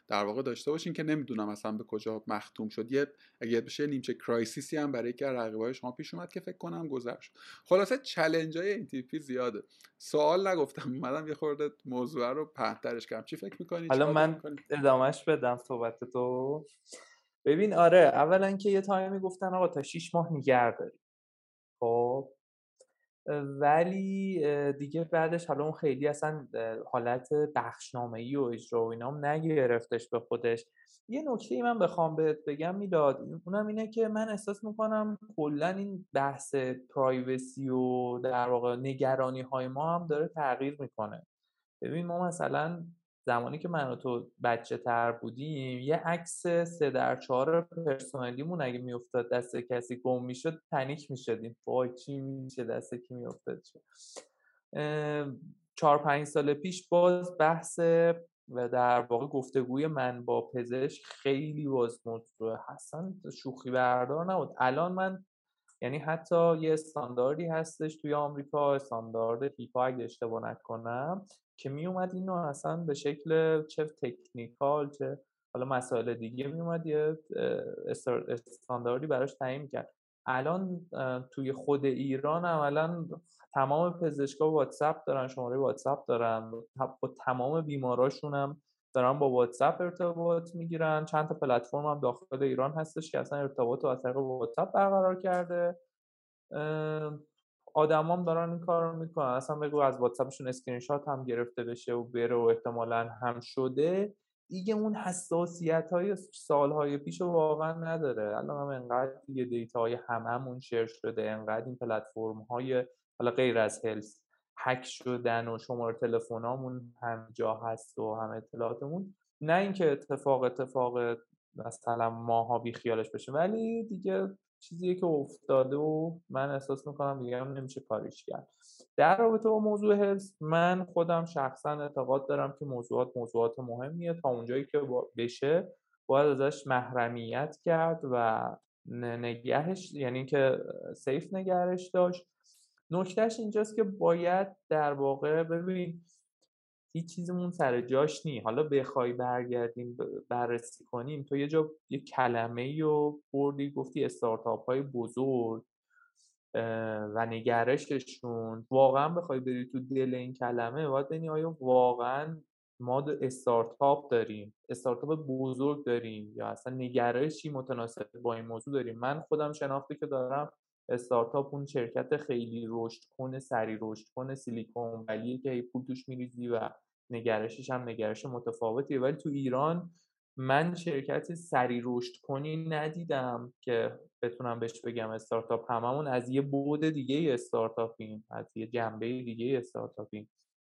در واقع داشته باشین که نمی‌دونم اصلا به کجا مختوم شد. یه اگه بشه نیمچه crisis ی هم برای که رقیبای شما پیش اومد که فکر کنم گذشت شد. خلاصه challenge های این تیپی زیاده. سوال نگفتم اومدم یه خورده موضوع رو پهن‌ترش کردم. چی فکر می‌کنی؟ حالا من ادامهش بدم صحبت تو. ببین آره اولا که یه تایمی گفتن آقا تا 6 ماه نگه داری خب؟ ولی دیگه بعدش حالا اون خیلی اصلا حالت ای و اجرا و اینام نگرفتش به خودش. یه نکته ای من بخوام بهت بگم می‌داد اونم اینه که من احساس می‌کنم کلا این بحث پرایوسی و در واقع نگرانی های ما هم داره تغییر می‌کنه. ببین ما مثلا زمانی که من و تو بچه تر بودیم یه عکس سه در چهار پرسونالیمون اگه میافتاد دست کسی گم می‌شد پنیک می‌شدیم. وای چی میشه دست کی میافتاد چهار پنج سال پیش باز بحث و در واقع گفتگوی من با پزشک خیلی باز موضوع حسن شوخی بردار نبود. الان من یعنی حتی یه استانداردی هستش توی آمریکا استاندارد هیپا اگه اشتباه نکنم که می اومد اینو اصلا به شکل چه technical چه حالا مسائل دیگه می اومد یه استانداردی براش تعیین کرد. الان توی خود ایران عملا تمام پزشکا واتساپ دارن شماره واتساپ دارن با تمام بیماراشون هم دارن با واتساپ ارتباط می‌گیرن. چند تا پلتفرم هم داخل ایران هستش که اصلا ارتباط رو از طریق واتساپ برقرار کرده. آدمام دارن این کار رو می‌کنن. اصلا بگو از واتساپشون اسکرین شات هم گرفته بشه و بره و احتمالا هم شده. دیگه اون حساسیت های سالهای پیش رو واقعا نداره. الان هم انقدر دیگه data های هممون share شده انقدر این پلتفرم های حالا غیر از health هک شدن و شماره تلفنامون همه جا هست و هم اطلاعاتمون. نه اینکه اتفاق اتفاق مثلا ماها بی خیالش بشه ولی دیگه چیزیه که افتاده و من احساس می‌کنم دیگه هم نمیشه کاریش کرد. در رابطه با موضوع هلس من خودم شخصا اعتقاد دارم که موضوعات موضوعات مهمیه. تا اونجایی که بشه باید ازش محرمیت کرد و نگهش یعنی که سیف نگرش داشت. نکتهش اینجاست که باید در واقع ببین هیچ چیزمون سر جاش نی. حالا بخوای برگردیم بررسی کنیم تو یه جا یه کلمه و بردی گفتی استارتاپ های بزرگ و نگرششون. واقعا بخوای بری تو دل این کلمه باید ببینی آیا واقعا ما استارتاپ داریم استارتاپ بزرگ داریم یا اصلا نگرشی متناسب با این موضوع داریم. من خودم شناختی که دارم استارتاپ اون شرکت خیلی رشد کنه سری رشد کنه سیلیکون ولی که پول توش میریزی و نگرشش هم نگرش متفاوتیه ولی تو ایران من شرکت سریع رشد کنی ندیدم که بتونم بهش بگم استارتاپ. هممون از یه بعد دیگه استارتاپیم از یه جنبه دیگه استارتاپیم.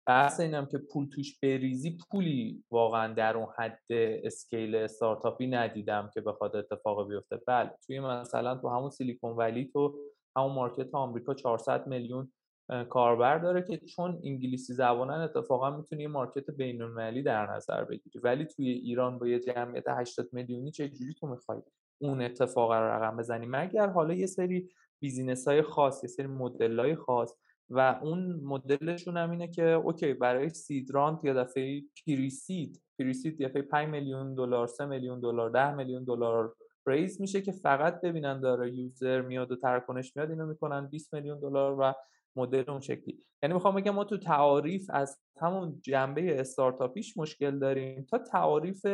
بحث اینم که پول توش بریزی پولی واقعا در اون حد scale استارتاپی ندیدم که بخواد اتفاق بیفته. بله توی مثلا تو همون سیلیکون ولی تو همون market آمریکا 400 میلیون کاربر داره که چون انگلیسی زبانن اتفاقا می‌تونی market بین‌المللی در نظر بگیری. ولی توی ایران با یه جمعیت 80 میلیونی چجوری تو می‌خوای اون اتفاق رو رقم بزنی؟ مگر حالا یه سری business های خاص یه سری مدل های خاص و اون مدلشون هم اینه که OK برای seed round ت یا دفعه pre-seed pre-seed دفعه 5 میلیون دلار 3 میلیون دلار 10 میلیون دلار raise میشه که فقط ببینن داره user میاد و traction ش میاد اینو می‌کنن 20 میلیون دلار و مدل اون شکلی. یعنی می‌خوام بگم ما تو تعاریف از همون جنبه استارتاپیش مشکل داریم تا تعاریف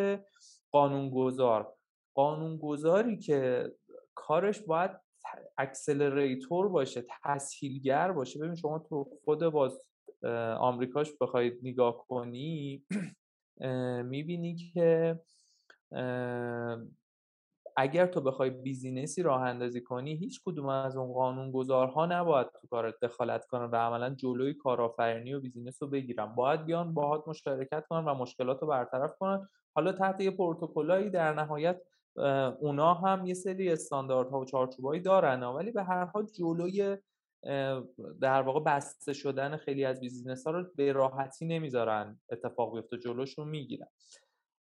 قانونگذار. قانونگذاری که کارش باید accelerator باشه تسهیلگر باشه. ببین شما تو خود باز آمریکاش بخواید نگاه کنی می‌بینی که اگر تو بخوای business ی راه اندازی کنی هیچ کدوم از اون قانون گذارها نباید تو کارت دخالت کنن و عملا جلوی کارآفرینی و business رو بگیرن. باید بیان باهات مشارکت کنن و مشکلات رو برطرف کنن. حالا تحت یه پروتکلایی در نهایت اونا هم یه سری استانداردها و چارچوبایی دارن ولی به هر حال جلوی در واقع بسته شدن خیلی از business ها رو به راحتی نمی‌ذارن اتفاق بیفته جلوشون می‌گیرن.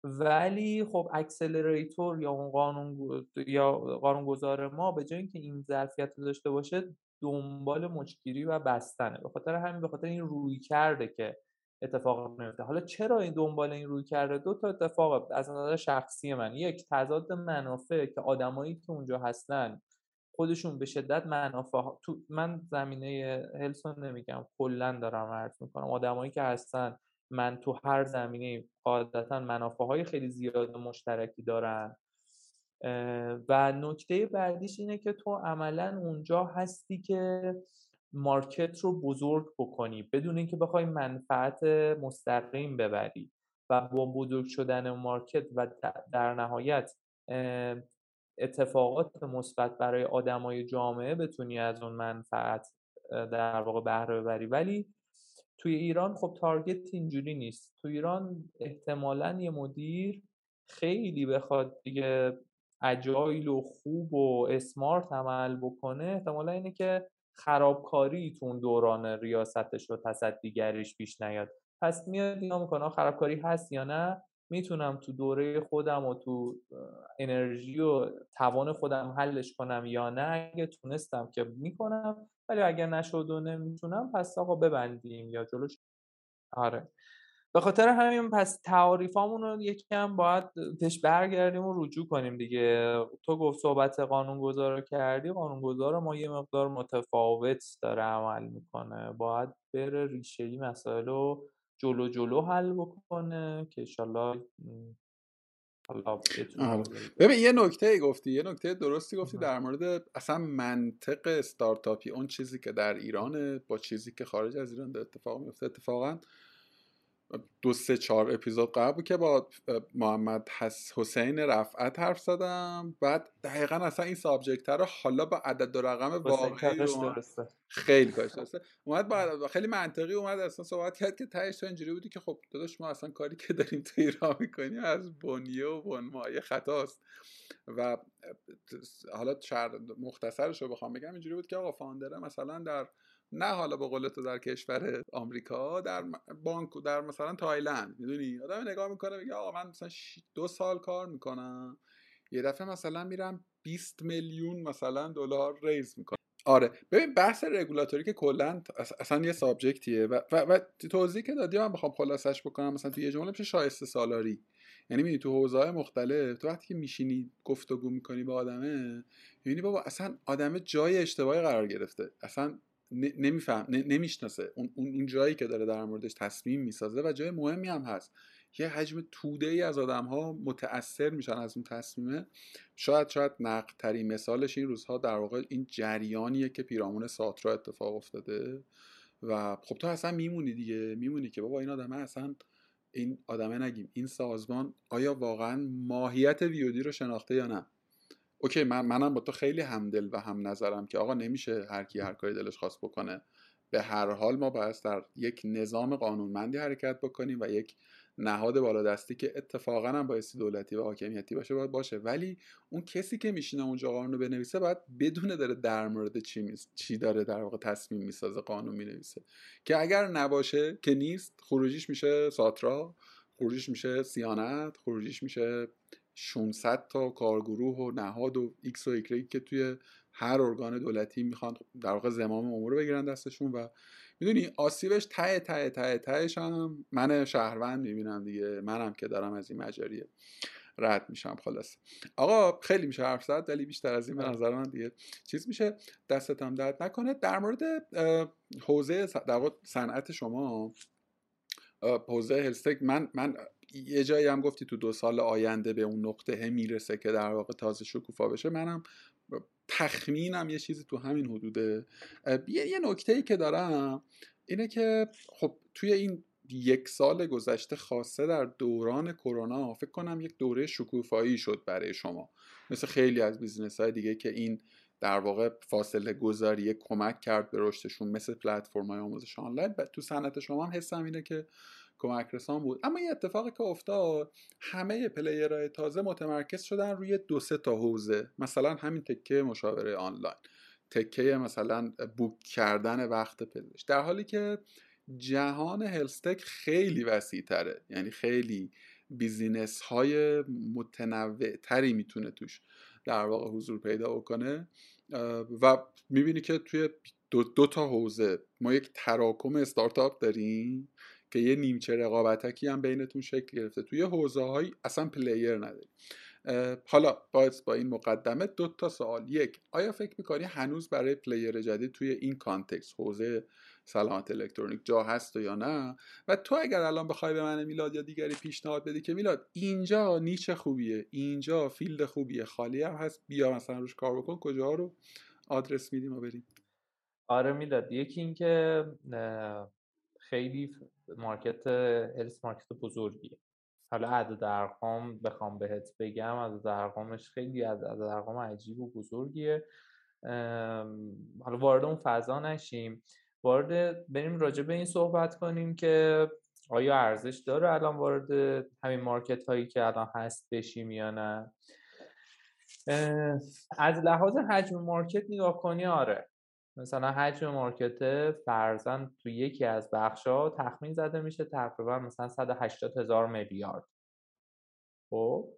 ولی خب accelerator یا اون قانون یا قانونگذار ما به جای اینکه این ظرفیت رو داشته باشه دنبال مچگیری و بستنه. به خاطر همین به خاطر این رویکرده که اتفاق میفته حالا چرا این دنبال این روی کرده؟ دو تا اتفاق از نظر شخصی من. یک تضاد منافع که آدمایی که اونجا هستن خودشون به شدت منافع تو من زمینه هلسون نمیگم کلا دارم عرض می‌کنم. آدمایی که هستن من تو هر زمینه قاعدتا منافع های خیلی زیاد مشترکی دارن. و نکته بعدیش اینه که تو عملا اونجا هستی که مارکت رو بزرگ بکنی بدون اینکه بخوای منفعت مستقیم ببری و با بزرگ شدن مارکت و در نهایت اتفاقات مثبت برای آدمای جامعه بتونی از اون منفعت در واقع بهره ببری. ولی توی ایران خب تارگت اینجوری نیست. توی ایران احتمالا یه مدیر خیلی بخواد دیگه اجایل و خوب و اسمارت عمل بکنه احتمالا اینه که خرابکاری تو اون دوران ریاستش و تصدیگریش پیش نیاد. پس میاد اینا می‌کنه خرابکاری هست یا نه؟ می‌تونم تو دوره خودم و تو انرژی و توان خودم حلش کنم یا نه؟ اگه تونستم که می‌کنم ولی اگر نشد و نمی‌تونم پس آقا ببندیم یا جلوش. آره. به خاطر همین پس تعاریفامون رو یکم باید پیش برگردیم و رجوع کنیم دیگه. تو گفت صحبت قانونگذار رو کردی قانونگذار ما یه مقدار متفاوت داره عمل می‌کنه. باید بره ریشه ای مسائل رو جلو جلو حل بکنه که انشالله آره. ببین یه نکته گفتی یه نکته درستی گفتی در مورد اصلا منطق استارتاپی اون چیزی که در ایرانه با چیزی که خارج از ایران در اتفاق میفته اتفاقا دو سه چهار اپیزود قبل که با محمد حسین رفعت حرف زدم. بعد دقیقا اصلا این سابجکت رو حالا با عدد و رقم واقعی خیلی کارش درسته. اومد با خیلی منطقی اومد اصلا صحبت کرد که تهش تو اینجوری بودی که خب داداش ما اصلا کاری که داریم تو ایران می‌کنیم از بنیه و بنمایه خطاست. و حالا مختصرش رو بخوام بگم اینجوری بود که آقا فاندره مثلا در نه حالا به قول تو در کشور آمریکا در بانک در مثلا تایلند می‌دونی؟ آدم نگاه می‌کنه میگه آقا من مثلا دو سال کار می‌کنم یه دفعه مثلا میرم 20 میلیون مثلا دلار ریز می‌کنم. آره ببین بحث رگولاتوری که کلا اصلا یه سابجکتیه و, و, و توضیح که دادی من بخوام خلاصش بکنم مثلا تو یه جمله میشه شایسته سالاری. یعنی می‌بینی تو حوزه مختلف تو وقتی که میشینی گفتگو می‌کنی با آدمه می‌بینی بابا اصلا آدمه جای اشتباهی قرار گرفته. اصلا نمیفهم نمی‌شناسه. اون اون جایی که داره در موردش تصمیم می‌سازه و جای مهمی هم هست. یه حجم توده ای از آدم ها متاثر میشن از اون تصمیمه. شاید شاید نقدترین مثالش این روزها در واقع این جریانیه که پیرامون ساترا اتفاق افتاده و خب تو اصلا میمونی دیگه. میمونی که بابا این آدمه اصلا این آدمه نگیم. این سازمان آیا واقعا ماهیت ویودی رو شناخته یا نه؟ اوکی من منم با تو خیلی همدل و هم نظرم که آقا نمیشه هر کی هر کاری دلش خواست بکنه. به هر حال ما باید در یک نظام قانونمندی حرکت بکنیم و یک نهاد بالادستی که اتفاقا هم بایستی دولتی و حاکمیتی باشه باید باشه. ولی اون کسی که میشینه اونجا قانون رو بنویسه باید بدونه داره در مورد چی چی داره در واقع تصمیم می‌سازه قانون می‌نویسه. که اگر نباشه که نیست خروجیش میشه ساترا خروجیش میشه سیانت خروجیش میشه 600 تا کارگروه و نهاد و ایکس و ایگرگی که توی هر ارگان دولتی می‌خوان در واقع زمام امور بگیرن دستشون و می‌دونی آسیبش ته ته ته تهش هم من شهروند می‌بینم دیگه. منم که دارم از این مجاریه رد میشم خلاص آقا خیلی میشه حرف زد ولی بیشتر از این به نظر من دیگه چیز میشه. دستتم درد نکنه. در مورد حوزه در صنعت شما حوزه هلستک من من یه جایی هم گفتی تو دو سال آینده به اون نقطه می‌رسه که در واقع تازه شکوفا بشه. منم تخمینم یه چیزی تو همین حدوده. یه, نکته ای که دارم اینه که خب توی این یک سال گذشته خاصه در دوران کرونا فکر کنم یک دوره شکوفایی شد برای شما. مثل خیلی از business های دیگه که این در واقع فاصله گذاری کمک کرد به رشدشون مثل پلتفرم های آموزش آنلاین. تو صنعت شما هم حسم اینه که کمک رسان بود. اما یه اتفاقی که افتاد همه player های تازه متمرکز شدن روی دو سه تا حوزه. مثلا همین تکه مشاوره آنلاین. تکه مثلا book کردن وقت پزشک. در حالی که جهان health tech خیلی وسیع تره یعنی خیلی business های متنوع تری می‌تونه توش در واقع حضور پیدا بکنه. و می‌بینی که توی دو, دو تا حوزه ما یک تراکم استارتاپ داریم. که یه نیمچه رقابتکی هم بینتون شکل گرفته. توی حوزه های اصلا player نداری حالا باید با این مقدمه دو تا سوال. یک آیا فکر می‌کنی هنوز برای player جدید توی این context حوزه سلامت الکترونیک جا هست یا نه؟ و تو اگر الان بخوای به من میلاد یا دیگری پیشنهاد بدی که میلاد اینجا niche خوبیه اینجا field خوبیه خالی هم هست بیا مثلا روش کار بکن کجا رو آدرس میدیم و بریم. آره میلاد یکی اینکه خیلی market health market بزرگیه. حالا عدد ارقام بخوام بهت بگم عدد ارقامش خیلی عدد ارقام عجیب و بزرگیه. حالا وارد اون فضا نشیم. وارد بریم راجع به این صحبت کنیم که آیا ارزش داره الان وارد همین مارکت هایی که الان هست بشیم یا نه؟ از لحاظ حجم مارکت نگاه کنی آره. مثلا حجم مارکت فرزن تو یکی از ها تخمین زده میشه تقریبا مثلا 180 هزار میلیارد. خب؟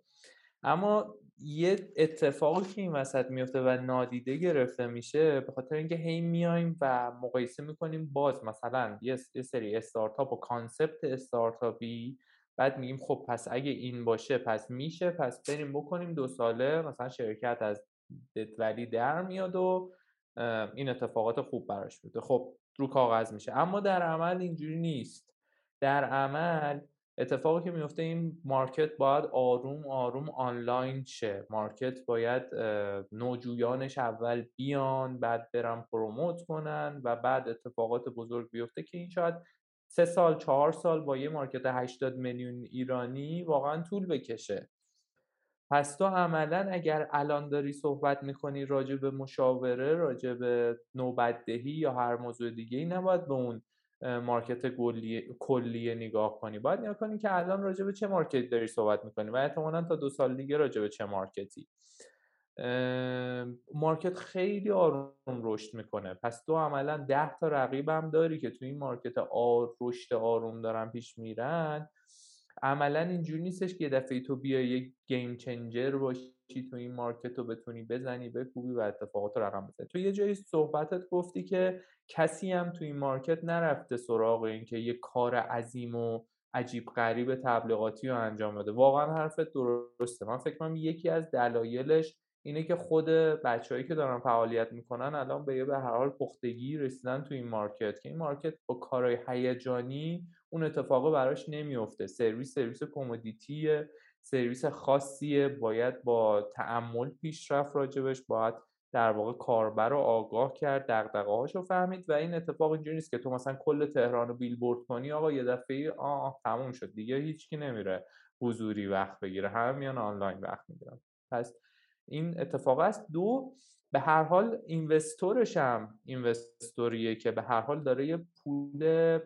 اما یه اتفاقی که این وسط میفته و نادیده گرفته میشه به خاطر اینکه هی میایم و مقایسه می‌کنیم باز مثلا یه سری استارتاپ و concept استارتاپی بعد میگیم خب پس اگه این باشه پس میشه پس بریم بکنیم دو ساله مثلا شرکت از ولی در میاد و این اتفاقات خوب براش بوده خب رو کاغذ میشه. اما در عمل اینجوری نیست. در عمل اتفاقی که میفته این market باید آروم آروم آنلاین شه. market باید نوجویانش اول بیان بعد برن promote کنن و بعد اتفاقات بزرگ بیفته که این شاید سه سال چهار سال با یه market 80 میلیون ایرانی واقعا طول بکشه. پس تو عملا اگر الان داری صحبت می‌کنی راجع به مشاوره راجع به نوبتدهی یا هر موضوع دیگه ای نباید به اون market کلیه نگاه کنی. باید نگاه کنی که الان راجع به چه market ی داری صحبت می‌کنی و احتمالا تا دو سال دیگه راجع به چه market ی. market خیلی آروم رشد می‌کنه. پس تو عملا ده تا رقیبم داری که تو این market آر رشد آروم دارن پیش میرن. عملا اینجوری نیستش که یه دفعه تو بیای یک game changer باشی تو این market رو بتونی بزنی بکوبی و اتفاقات رو رقم بزنی. تو یه جایی صحبتت گفتی که کسی هم تو این market نرفته سراغ این که یه کار عظیم و عجیب غریب تبلیغاتی رو انجام بده. واقعا حرفت درسته. من فکر کنم یکی از دلایلش اینه که خود بچههایی که دارن فعالیت می‌کنن الان به به هر حال پختگی رسیدن تو این market که این market با کارهای هیجانی اون اتفاق براش نمیفته سرویس سرویس commodity ه سرویس خاصیه. باید با تأمل پیش رفت راجبش باید در واقع کاربر رو آگاه کرد دغدغه رو فهمید و این اتفاق اینجوری نیست که تو مثلا کل تهران رو بیلبورد کنی آقا یه دفعه آه تموم شد. دیگه هیچکی نمیره حضوری وقت بگیره. همه میان آنلاین وقت می‌گیرن. پس این اتفاق است. دو به هر حال اینوستورش هم اینوستوریه که به هر حال داره یه پول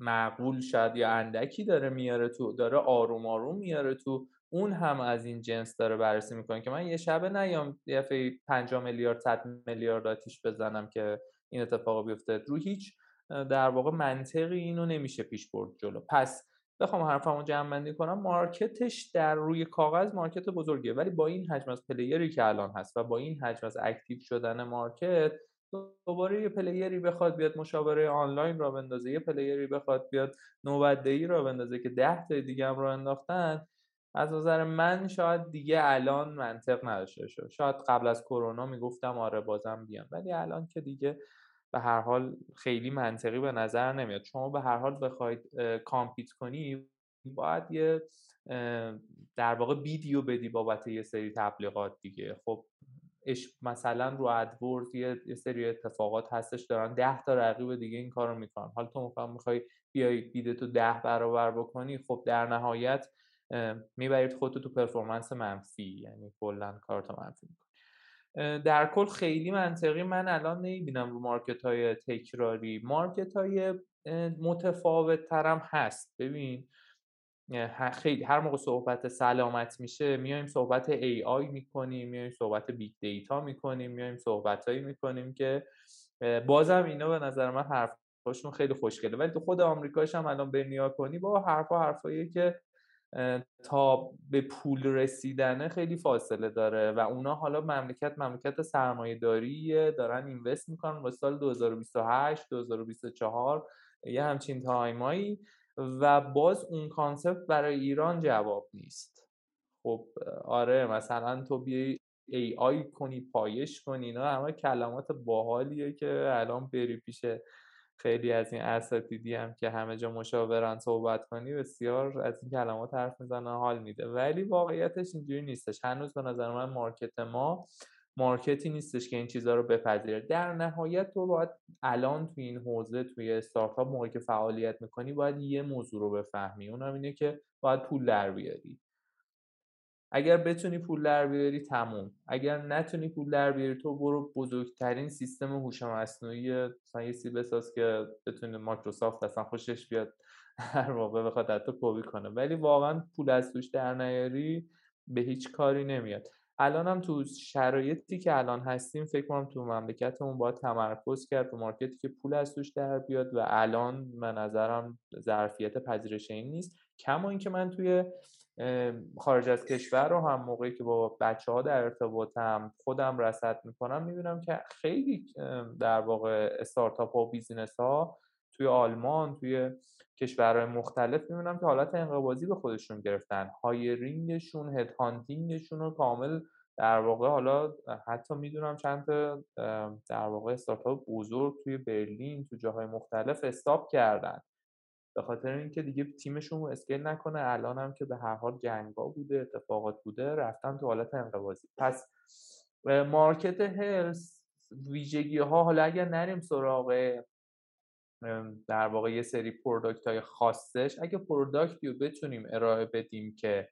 معقول شاید یا اندکی داره میاره تو داره آروم آروم میاره تو اون هم از این جنس داره بررسی می‌کنه که من یه شبه نیام یه دفعه 5 میلیارد 100 میلیارد آتیش بزنم که این اتفاق بیفته. رو هیچ در واقع منطقی اینو نمیشه پیش برد جلو. پس بخوام حرفمو جمع بندی کنم market ش در روی کاغذ market بزرگیه ولی با این حجم از player ی که الان هست و با این حجم از active شدن market دوباره یه player ی بخواد بیاد مشاوره آنلاین را بندازه یه player ی بخواد بیاد نوبتدهی را بندازه که ده تا دیگه هم را انداختن از نظر من شاید دیگه الان منطق نداشته شد شاید قبل از کرونا می‌گفتم آره بازم بیام ولی الان که دیگه به هر حال خیلی منطقی به نظر نمیاد. شما به هر حال بخواید کامپیت کنی باید یه در واقع ویدیو بدی بابت یه سری تبلیغات دیگه. خب مثلا رو ادورز یه سری اتفاقات هستش دارن ده تا رقیب دیگه این کارو می‌کنن. حالا تو می‌خوای می‌خوای بیای بیده تو ده برابر بکنی خب در نهایت می‌برید خودتو تو performance منفی یعنی کلا کارتو منفی می‌کنی. در کل خیلی منطقی من الان نمی‌بینم رو market های تکراری. market های متفاوت ترم هست. ببین خیلی هر موقع صحبت سلامت میشه میایم صحبت AI می‌کنیم میایم صحبت big data می‌کنیم میایم صحبت هایی می‌کنیم که بازم اینا به نظر من حرفاشون خیلی خوشگله. ولی تو خود آمریکاش هم الان نگاه کنی با حرفا حرفایی که تا به پول رسیدنه خیلی فاصله داره و اونا حالا مملکت مملکت سرمایه داریه دارن invest می‌کنن. واسه سال 2028 2024 یه همچین time ایی و باز اون concept برای ایران جواب نیست. خب آره مثلا تو بیای ای آی کنی پایش کنی اینا همه کلمات باحالیه که الان بری پیش خیلی از این اساتیدی هم که همه جا مشاورن صحبت کنی بسیار از این کلمات حرف می‌زنن حال میده. ولی واقعیتش اینجوری نیستش. هنوز به نظر من مارکت ما مارکتی نیستش که این چیزها رو بپذیره. در نهایت تو باید الان توی این حوزه توی استارتاپ موقعی که فعالیت می‌کنی باید یه موضوع رو بفهمی. اونم اینه که باید پول در بیاری. اگر بتونی پول در بیاری تموم. اگر نتونی پول در بیاری تو برو بزرگترین سیستم هوش مصنوعی مثلا یه سی بساز که بتونی مایکروسافت اصلا خوشش بیاد هر موقع بخواد حتی کپی کنه. ولی واقعا پول از توش در نیاری به هیچ کاری نمیاد. الان هم تو شرایطی که الان هستیم فکر کنم تو مملکتمون باید تمرکز کرد تو market ی که پول از توش در بیاد و الان به نظرم ظرفیت پذیرش این نیست. کما اینکه من توی خارج از کشور رو هم موقعی که با بچه ها در ارتباطم خودم رصد می‌کنم می‌بینم که خیلی در واقع استارتاپ و business ها توی آلمان توی کشورهای مختلف می‌بینم که حالت انقباضی به خودشون گرفتن. hiring شون head hunting شون رو کامل در واقع حالا حتی می‌دونم چند تا در واقع استارتاپ بزرگ توی برلین تو جاهای مختلف stop کردن. به خاطر اینکه دیگه تیمشون رو scale نکنه. الان هم که به هر حال جنگا بوده اتفاقات بوده رفتن تو حالت انقباضی. پس market health ویژگی ها حالا اگر نریم سراغ در واقع یه سری product های خاصش. اگه product ی رو بتونیم ارائه بدیم که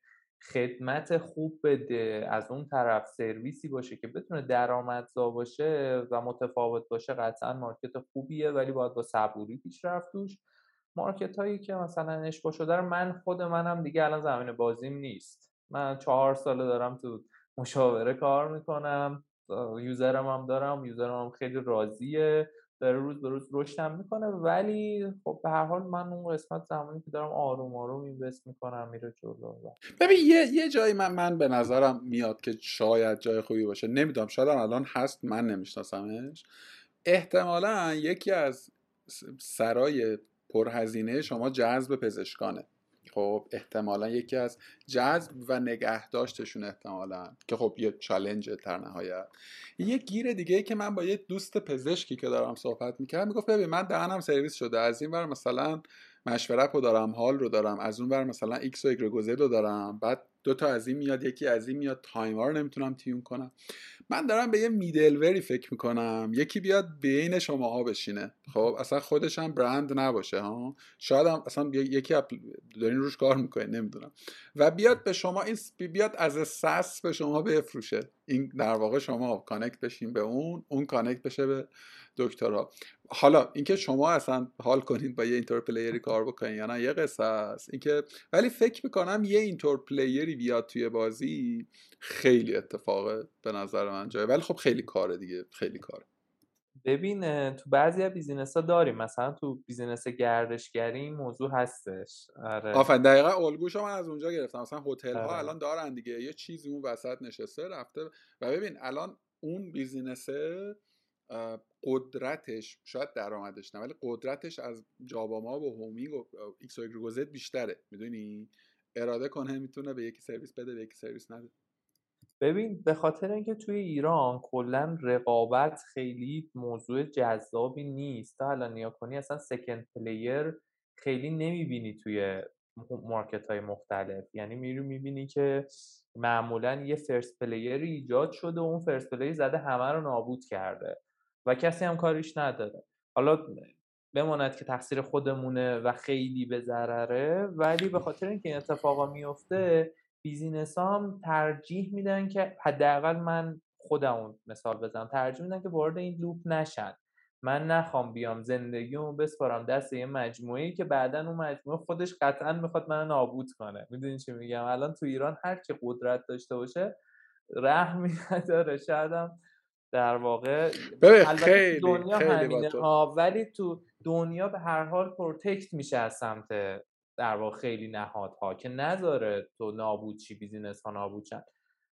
خدمت خوب بده از اون طرف سرویسی باشه که بتونه درآمدزا باشه و متفاوت باشه قطعا market خوبیه ولی باید با صبوری پیش رفت توش. مارکت هایی که مثلا اشبا شده رو من خود منم دیگه الان زمین بازیم نیست. من چهار ساله دارم تو مشاوره کار می‌کنم یوزرم هم دارم یوزرم هم خیلی راضیه. داره روز به روز رشدم می‌کنه. ولی خب به هر حال من اون قسمت زمانی که دارم آروم آروم اینوست می‌کنم میره جلو ببین یه یه جایی من من به نظرم میاد که شاید جای خوبی باشه. نمی‌دونم شاید الان هست من نمیشناسمش. احتمالا یکی از سرهای پرهزینه شما جذب پزشکانه. خب احتمالا یکی از جذب و نگهداشتشون احتمالا که خب یه challenge در نهایت. یه گیر دیگه ای که من با یه دوست پزشکی که دارم صحبت می‌کردم می‌گفت ببین من دهنم سرویس شده از این بر مثلا مشورت رو دارم حال رو دارم از اون بر مثلا ایکس و ایگرگوزه رو دارم بعد دو تا از این میاد یکی از این میاد. تایمم رو نمی‌تونم tune کنم. من دارم به یه middleware ی فکر می‌کنم. یکی بیاد بین شماها بشینه. خب اصلا خودش هم برند نباشه ها؟ شاید هم اصلا یکی دارین روش کار می‌کنه نمی‌دونم. و بیاد به شما این بیاد سرویس به شما بفروشه. این در واقع شما connect بشین به اون اون connect بشه به دکترها. حالا اینکه شما اصلا حال کنید با یه اینطور player ی کار بکنید یا نه یه قصه است. اینکه ولی فکر می‌کنم یه اینطور player ی بیاد توی بازی خیلی اتفاقه به نظر من جای. ولی خب خیلی کاره دیگه خیلی کاره. ببین تو بعضی از business ها داریم. مثلا تو business گردشگری این موضوع هستش. آره. آفرین دقیقا الگوش رو من از اونجا گرفتم. مثلا هتل ها آره. الان دارن دیگه. یه چیزی اون وسط نشسته رفته. و ببین الان اون business ه قدرتش شاید درآمدش نه ولی قدرتش از جاباما و هومینگ و ایکس و زد بیشتره. می‌دونی؟ اراده کنه می‌تونه به یکی سرویس بده به یکی سرویس نده. ببین به خاطر اینکه توی ایران کلا رقابت خیلی موضوع جذابی نیست. تا الان نگاه کنی اصلا second player خیلی نمی‌بینی توی market های مختلف. یعنی میری می‌بینی که معمولا یه first player ایجاد شده و اون first player زده همه رو نابود کرده. و کسی هم کاریش نداره. حالا بماند که تقصیر خودمونه و خیلی به ضرره ولی به خاطر اینکه این اتفاقا میفته business هم ترجیح میدن که حداقل من خودمون مثال بزنم ترجیح میدن که وارد این loop نشن. من نخوام بیام زندگیمو بسپارم دست یه مجموعه که بعدا اون مجموعه خودش قطعا می‌خواد من نابود کنه. می‌دونی چی میگم؟ الان تو ایران هر کی قدرت داشته باشه رحمی نداره. شایدم در واقع خیلی دنیا خیلی همینه. ها ولی تو دنیا به هر حال protect میشه از سمت در واقع خیلی نهادها که نذاره تو نابود چی business ها نابود شن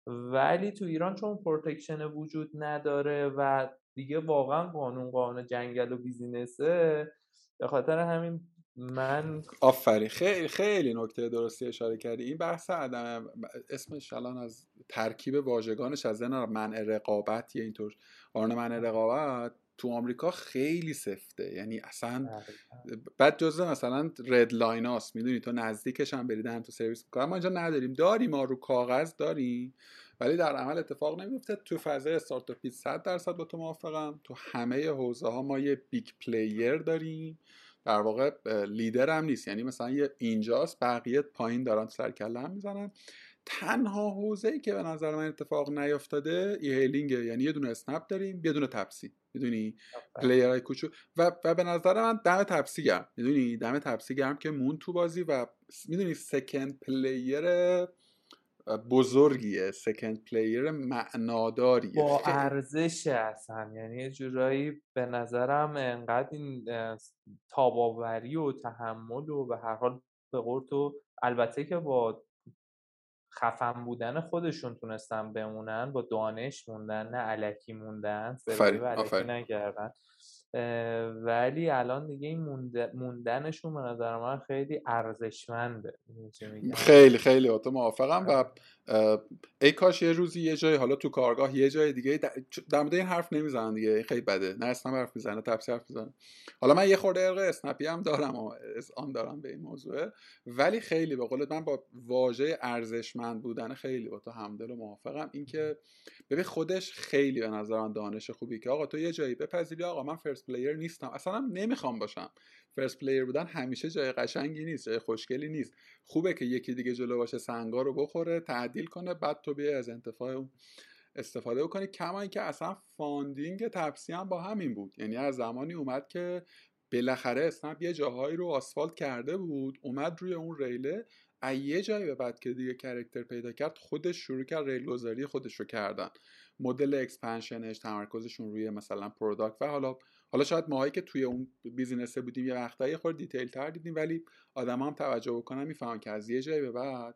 ولی تو ایران چون protection وجود نداره و دیگه واقعا قانون قانون جنگل و business ه به خاطر همین من آفرین. خیلی خیلی نکته درستی اشاره کردی. این بحث عدم اسمش الان از ترکیب واژگانش از منع رقابت یا اینطور. قانون منع رقابت تو آمریکا خیلی سفته. یعنی اصلا بعد جزء مثلا red line هاست می‌دونی؟ تو نزدیکش هم برید تو سرویس می‌کنم ما اینجا نداریم. داریم ما رو کاغذ داریم. ولی در عمل اتفاق نمیفته تو فضای استارتاپی 100 درصد با تو موافقم. تو همه حوزه ها ما یه big player داریم. در واقع لیدر هم نیست. یعنی مثلا یه اینجاست بقیه پایین دارن سر کله می‌زنن. تنها حوزه ای که به نظر من اتفاق نیافتاده e-hailing ه یعنی یه دونه اسنپ داریم یه دونه تپسی می‌دونی؟ های کوچو و, و به نظر من دم تپسی گرم می‌دونی؟ دم تپسی گرم که موند تو بازی و می‌دونی؟ second player بزرگیه. second player معناداریه. با ارزش اصلا. یعنی یه جورایی به نظرم انقدر این تاب‌آوری و تحمل و به هر حال به قرط البته که با خفن بودن خودشون تونستن بمونن با دانش موندن نه علکی موندن علکی نکردن. ولی الان دیگه این موندنشون به نظر من خیلی ارزشمنده. خیلی خیلی. تو موافقم و ای کاش یه روزی یه جای حالا تو کارگاه یه جای دیگه در مورد این حرف نمی‌زنن دیگه. خیلی بده. نه اسنپ حرف می‌زنه تفسیر حرف می‌زنه. حالا من یه خورده عرق اسنپی هم دارم و آن دارم به این موضوع. ولی خیلی به قولت من با واژه ارزشمند بودن خیلی با تو همدل و موافقم. اینکه ببین خودش خیلی به نظر من دانش خوبی که آقا تو یه جایی بپذیری. آقا من first player نیستم. اصلا نمی‌خوام باشم. first player بودن همیشه جای قشنگی نیست جای خوشگلی نیست. خوبه که یکی دیگه جلو باشه سنگا رو بخوره تعدیل کنه بعد تو بیای از انتفاع اون استفاده بکنی. کما اینکه اصلا funding تپسی هم با همین بود. یعنی از زمانی اومد که بالاخره اسنپ یه جاهایی رو آسفالت کرده بود اومد روی اون ریله. یه جایی به بعد که دیگه character پیدا کرد خودش شروع کرد ریل گذاری خودش رو کردن. مدل expansion ش تمرکزشون روی مثلا product و حالا حالا شاید ماهایی که توی اون business بودیم یه وقتایی خود detail تر دیدیم ولی آدم هم توجه بکنن می‌فهمن که از یه جایی به بعد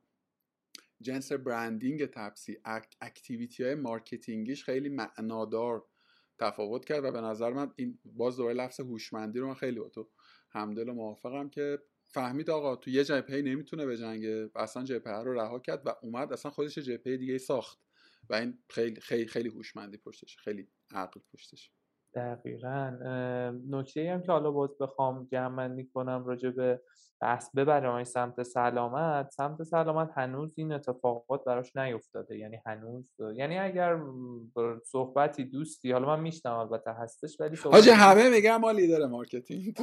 جنس branding تپسی activity های marketing یش خیلی معنادار تفاوت کرد و به نظر من این باز دوباره لفظ هوشمندی رو من خیلی با تو همدل و موافقم که فهمید آقا تو یه جبهه نمی‌تونه بجنگه و اصلا جبهه رو رها کرد و اومد اصلا خودش جبهه دیگه ساخت و این خیلی خیلی خیلی هوشمندی پشتش خیلی عقل پشتش. دقیقا نکته هم که حالا باز بخوام جمع کنم راجع به بحث ببرم سمت سلامت سمت سلامت هنوز این اتفاقات براش نیفتاده. یعنی هنوز یعنی اگر صحبتی دوستی حالا من میشنم البته هستش ولی حاجی همه میگن ما leader marketing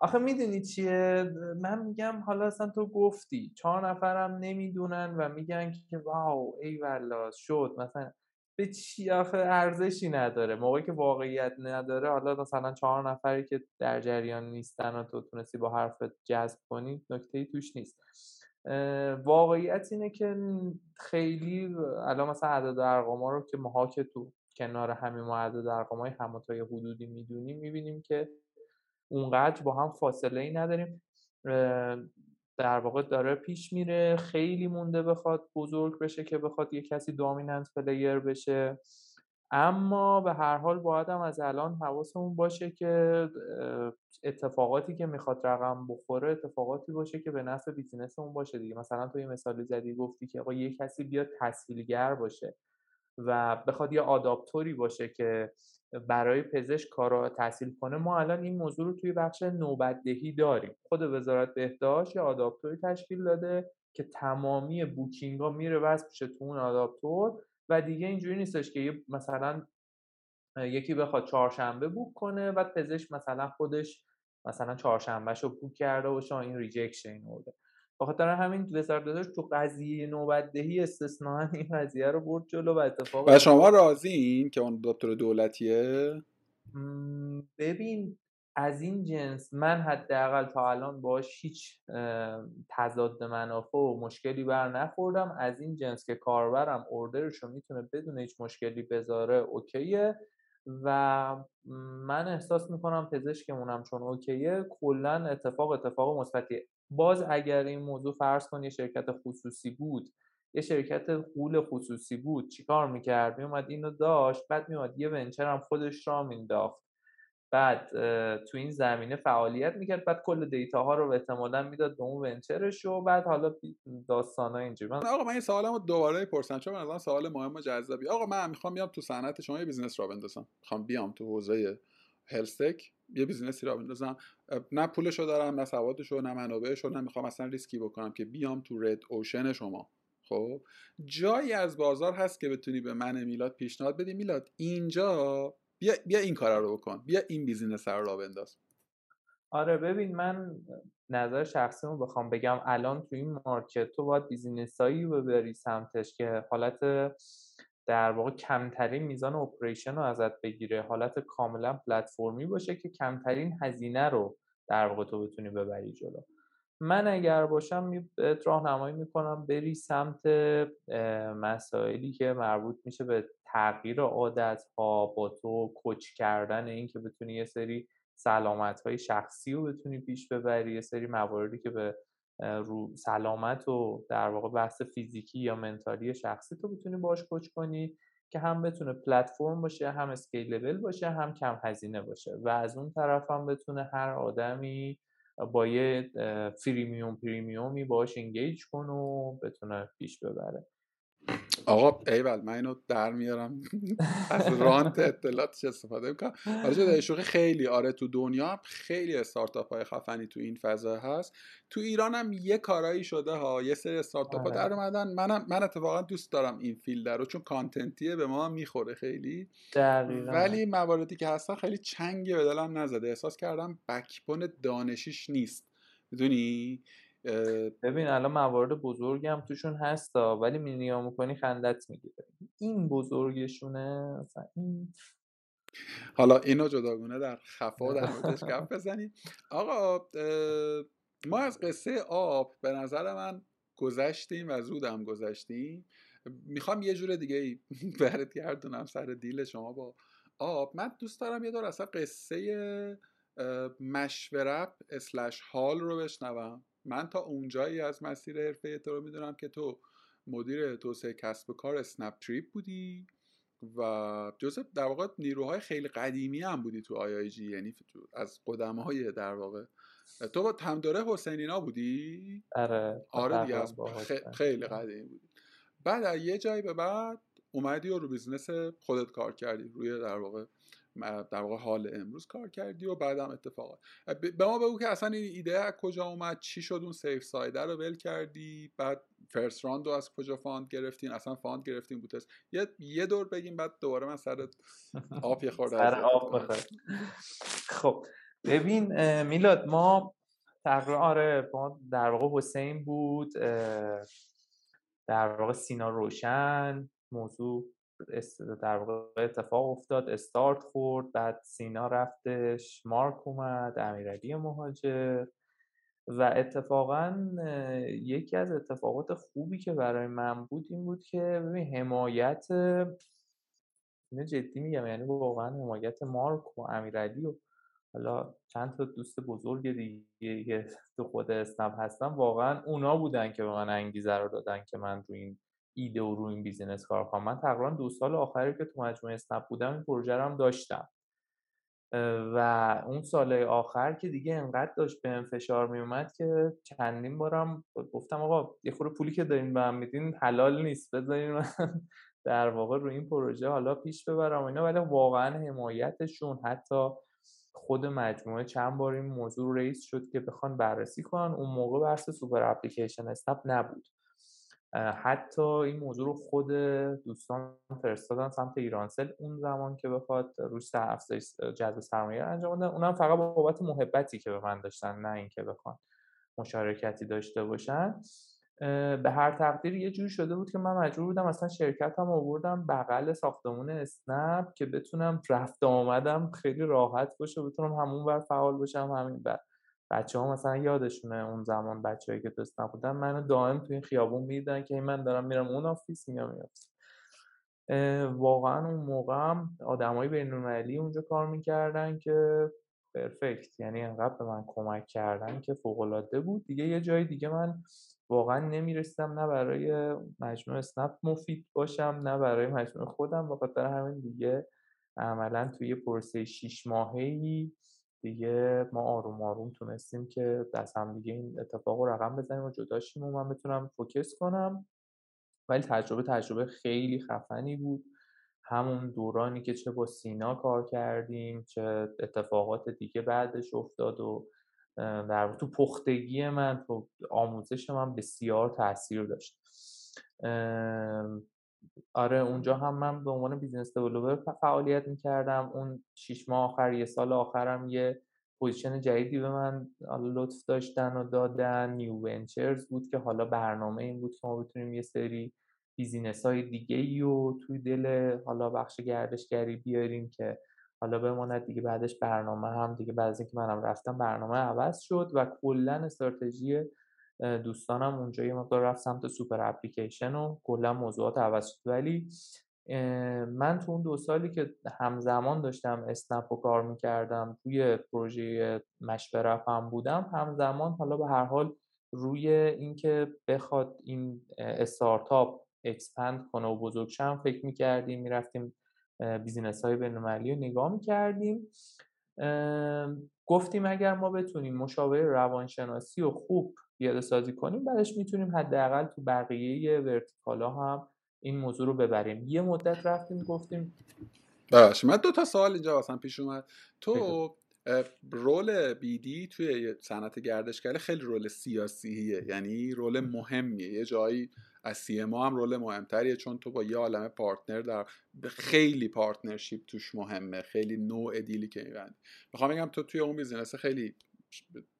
آخه می‌دونی چیه؟ من میگم حالا اصلا تو گفتی چهار نفرم نمی‌دونن و میگن که wow ای والله شد. مثلا به چی آخه ارزشی نداره. موقعی که واقعیت نداره حالا مثلا چهار نفری که در جریان نیستن و تو تونستی با حرفت جذب کنی نکته توش نیست. واقعیت اینه که خیلی الان مثلا عدد ارقام رو که ماها که تو کنار همین ما عدد ارقام های هموتای حدودی می‌دونیم می‌بینیم که اونقدر با هم فاصله ای نداریم. در واقع داره پیش میره خیلی مونده بخواد بزرگ بشه که بخواد یه کسی دامیننت پلیر بشه. اما به هر حال باید هم از الان حواسمون باشه که اتفاقاتی که می‌خواد رقم بخوره اتفاقاتی باشه که به نفع بیزینسمون باشه دیگه. مثلا تو یه مثالی زدی گفتی که آقا یه کسی بیاد تسهیلگر باشه و بخواد یه adaptor ی باشه که برای پزشک کار رو تسهیل کنه ما الان این موضوع رو توی بخش نوبتدهی داریم. خود وزارت بهداشت یه adaptor ی تشکیل داده که تمامی booking ها میره واسه پیش تو اون adaptor و دیگه اینجوری نیستش که مثلا یکی بخواد چهارشنبه book کنه و پزشک مثلا خودش مثلا چهارشنبهش رو book کرده و شما این rejection این بخاطر همین وزارت تو قضیه نوبتدهی استثنا این قضیه رو برد جلو و اتفاق و شما راضیین که اون دکتر دولتیه؟ ببین از این جنس من حداقل تا الان باش هیچ تضاد منافع و مشکلی بر نخوردم. از این جنس که کاربرم اوردرش رو می‌تونه بدون هیچ مشکلی بذاره اوکیه و من احساس می‌کنم پزشکمونم چون اوکیه کلا اتفاق اتفاق مثبتی باز اگر این موضوع فرض کن یه شرکت خصوصی بود یه شرکت غول خصوصی بود چیکار می‌کرد؟ میومد اینو داشت بعد میومد یه venture هم خودش را مینداخت. بعد تو این زمینه فعالیت می‌کرد بعد کل data ها رو احتمالا می‌داد به اون venture ش و بعد حالا داستان ها اینجوری. آقا من این سوالمو دوباره پرسم چون من سوال مهم و جذابی آقا من می‌خوام بیام تو صنعت شما یه business راه بندازم. می‌خوام بیام تو حوزه health tech یه business ی راه بندازم نه پولشو دارم نه سوادشو نه منابعشو نه می‌خوام اصلا ریسکی بکنم که بیام تو red ocean شما. خب جایی از بازار هست که بتونی به من میلاد پیشنهاد بدی. میلاد اینجا بیا, بیا این کار رو بکن. بیا این بیزینس رو را بنداز. آره ببین من نظر شخصی رو بخوام بگم. الان تو این market تو باید business ایی ببری سمتش که حالت در واقع کمترین میزان operation رو ازت بگیره. حالت کاملا پلتفرمی باشه که کمترین هزینه رو در واقع تو بتونی ببری جلو. من اگر باشم راهنمایی می‌کنم بری سمت مسائلی که مربوط میشه به تغییر عادت ها با تو کوچ کردن این که بتونی یه سری سلامت های شخصی رو بتونی پیش ببری یه سری مواردی که به رو سلامت و در واقع بحث فیزیکی یا منتالی شخصی تو بتونی باش کوچ کنی که هم بتونه پلتفرم باشه هم اسکیلبل باشه هم کم هزینه باشه و از اون طرف هم بتونه هر آدمی با یه freemium premium ی باش engage کنه و بتونه پیش ببره. آقا ایول من اینو در میارم. از رانت اطلاعاتش استفاده می‌کنم؟ حالا شده شوخی خیلی آره تو دنیا هم خیلی استارتاپ های خفنی تو این فضا هست. تو ایران هم یه کارایی شده ها یه سری استارتاپ ها در آره. اومدن. منم من اتفاقا دوست دارم این field رو چون content یه به ما می‌خوره خیلی. دقیقا. ولی مواردی که هستن خیلی چنگی به دلم نزده. احساس کردم backbone دانشیش نیست. می‌دونی؟ ببین الان موارد بزرگی هم توشون هستا ولی مینیا می‌کنی خندت می‌گیره. این بزرگشونه این حالا اینو جداگونه در خفا در موردش گپ بزنیم. آقا ما از قصه آب به نظر من گذشتیم و زودم گذشتیم. می‌خوام یه جور دیگه ای برد گردونم سر دیل شما با آب. من دوست دارم یه دور اصلا قصه مشورت slash حال رو بشنوم. من تا اونجایی از مسیر حرفه تو رو می‌دونم که تو مدیر توسعه کسب و کار اسنپ تریپ بودی و جزء در واقع نیروهای خیلی قدیمی هم بودی تو IIG یعنی از قدم های در واقع. تو با تمداره حسین اینا بودی؟ آره آره دیگه از خیلی قدیمی بودی. بعد از یه جایی به بعد اومدی و رو business خودت کار کردی روی در واقع در واقع حال امروز کار کردی و بعدم اتفاقا به ما بگو که اصلا این ایده از کجا اومد؟ چی شد اون safe side ه رو ول کردی؟ بعد first round رو از کجا fund گرفتین؟ اصلا fund گرفتین bootstrap یه یه دور بگیم بعد دوباره من سر آب یه خورده سر آب خب ببین میلاد ما تقریبا آره ما در واقع حسین بود در واقع سینا روشن موضوع در واقع اتفاق افتاد استارت خورد بعد سینا رفتش مارک اومد امیرعلی مهاجر و اتفاقا یکی از اتفاقات خوبی که برای من بود این بود که حمایت اینو جدی میگم یعنی واقعا حمایت مارک و امیرعلی و حالا چند تا دوست بزرگ دیگه که تو خود اسنپ هستن واقعا اونا بودن که به من انگیزه رو دادن که من رو این ایده و رو این business کار کنم. من تقریبا دو سال آخری که تو مجموعه اسنپ بودم این پروژه هم داشتم. و اون سال آخر که دیگه انقدر داشت به فشار می اومد که چندین بارم گفتم آقا یه خورده پولی که دارین به هم میدین حلال نیست بذارین در واقع رو این پروژه حالا پیش ببرم اینا. ولی واقعا حمایتشون حتی خود مجموعه چند بار این موضوع raise شد که بخوان بررسی کنن. اون موقع بحث super application اسنپ نبود. حتی این موضوع رو خود دوستان فرستادن سمت ایرانسل اون زمان که بخواد روش افزایش جذب سرمایه انجام بدن. اونم فقط بابت محبتی که به من داشتن نه اینکه بخوان مشارکتی داشته باشن. به هر تقدیر یه جوری شده بود که من مجبور بودم اصلا شرکتم آوردم بغل ساختمون اسنپ که بتونم رفت آمدم خیلی راحت باشه بتونم همون بر فعال باشم همین بر بچه ها مثلا یادشونه اون زمان بچه‌ای که دوست نبودن منو دائم تو این خیابون میدن که من دارم میرم اون office میام این office. واقعا اون موقع هم آدمای بین‌المللی اونجا کار می‌کردن که perfect یعنی انقدر به من کمک کردن که فوق العاده بود. دیگه یه جای دیگه من واقعا نمی‌رسیدم نه برای مجموعه اسنپ مفید باشم نه برای مجموعه خودم. بخاطر همین دیگه عملا توی پروسه شیش ماهی دیگه ما آروم آروم تونستیم که دست هم دیگه این اتفاق رو رقم بزنیم و جداشیم و من بتونم فوکس کنم. ولی تجربه تجربه خیلی خفنی بود. همون دورانی که چه با سینا کار کردیم چه اتفاقات دیگه بعدش افتاد و در تو پختگی من تو آموزش من بسیار تاثیر داشت. آره اونجا هم من به عنوان business developer فعالیت می‌کردم. اون شیش ماه آخر یه سال آخرم یه position جدیدی به من لطف داشتن و دادن. new ventures بود که حالا برنامه این بود که ما بتونیم یه سری بیزینس های دیگه ای و توی دل حالا بخش گردشگری بیاریم که حالا بماند. دیگه بعدش برنامه هم دیگه بعد از اینکه منم رفتم برنامه عوض شد و کلا استراتژی دوستانم اونجا یه مقدار رفت سمت super application و کلا موضوعات عوض شد. ولی من تو اون دو سالی که همزمان داشتم اسنپ رو کار می‌کردم توی پروژه مشورت هم بودم همزمان حالا به هر حال روی اینکه بخواد این استارتاپ expand کنه و بزرگ شم فکر می‌کردیم می‌رفتیم business های بینالمللی رو نگاه می‌کردیم. گفتیم اگر ما بتونیم مشاوره روانشناسی و خوب پیاده سازی کنیم بعدش می‌تونیم حداقل تو بقیه ورتیکالا هم این موضوع رو ببریم. یه مدت رفتیم گفتیم باش من دو تا سوال اینجا واسم پیش اومد. تو رول بیدی توی صنعت گردشگری خیلی رول سیاسیه یعنی رول مهمیه. یه جایی از سی ما هم رول مهمتریه چون تو با یه عالم پارتنر در خیلی partnership توش مهمه خیلی نوع deal ی که میبندی. می‌خوام بگم تو توی اون business خیلی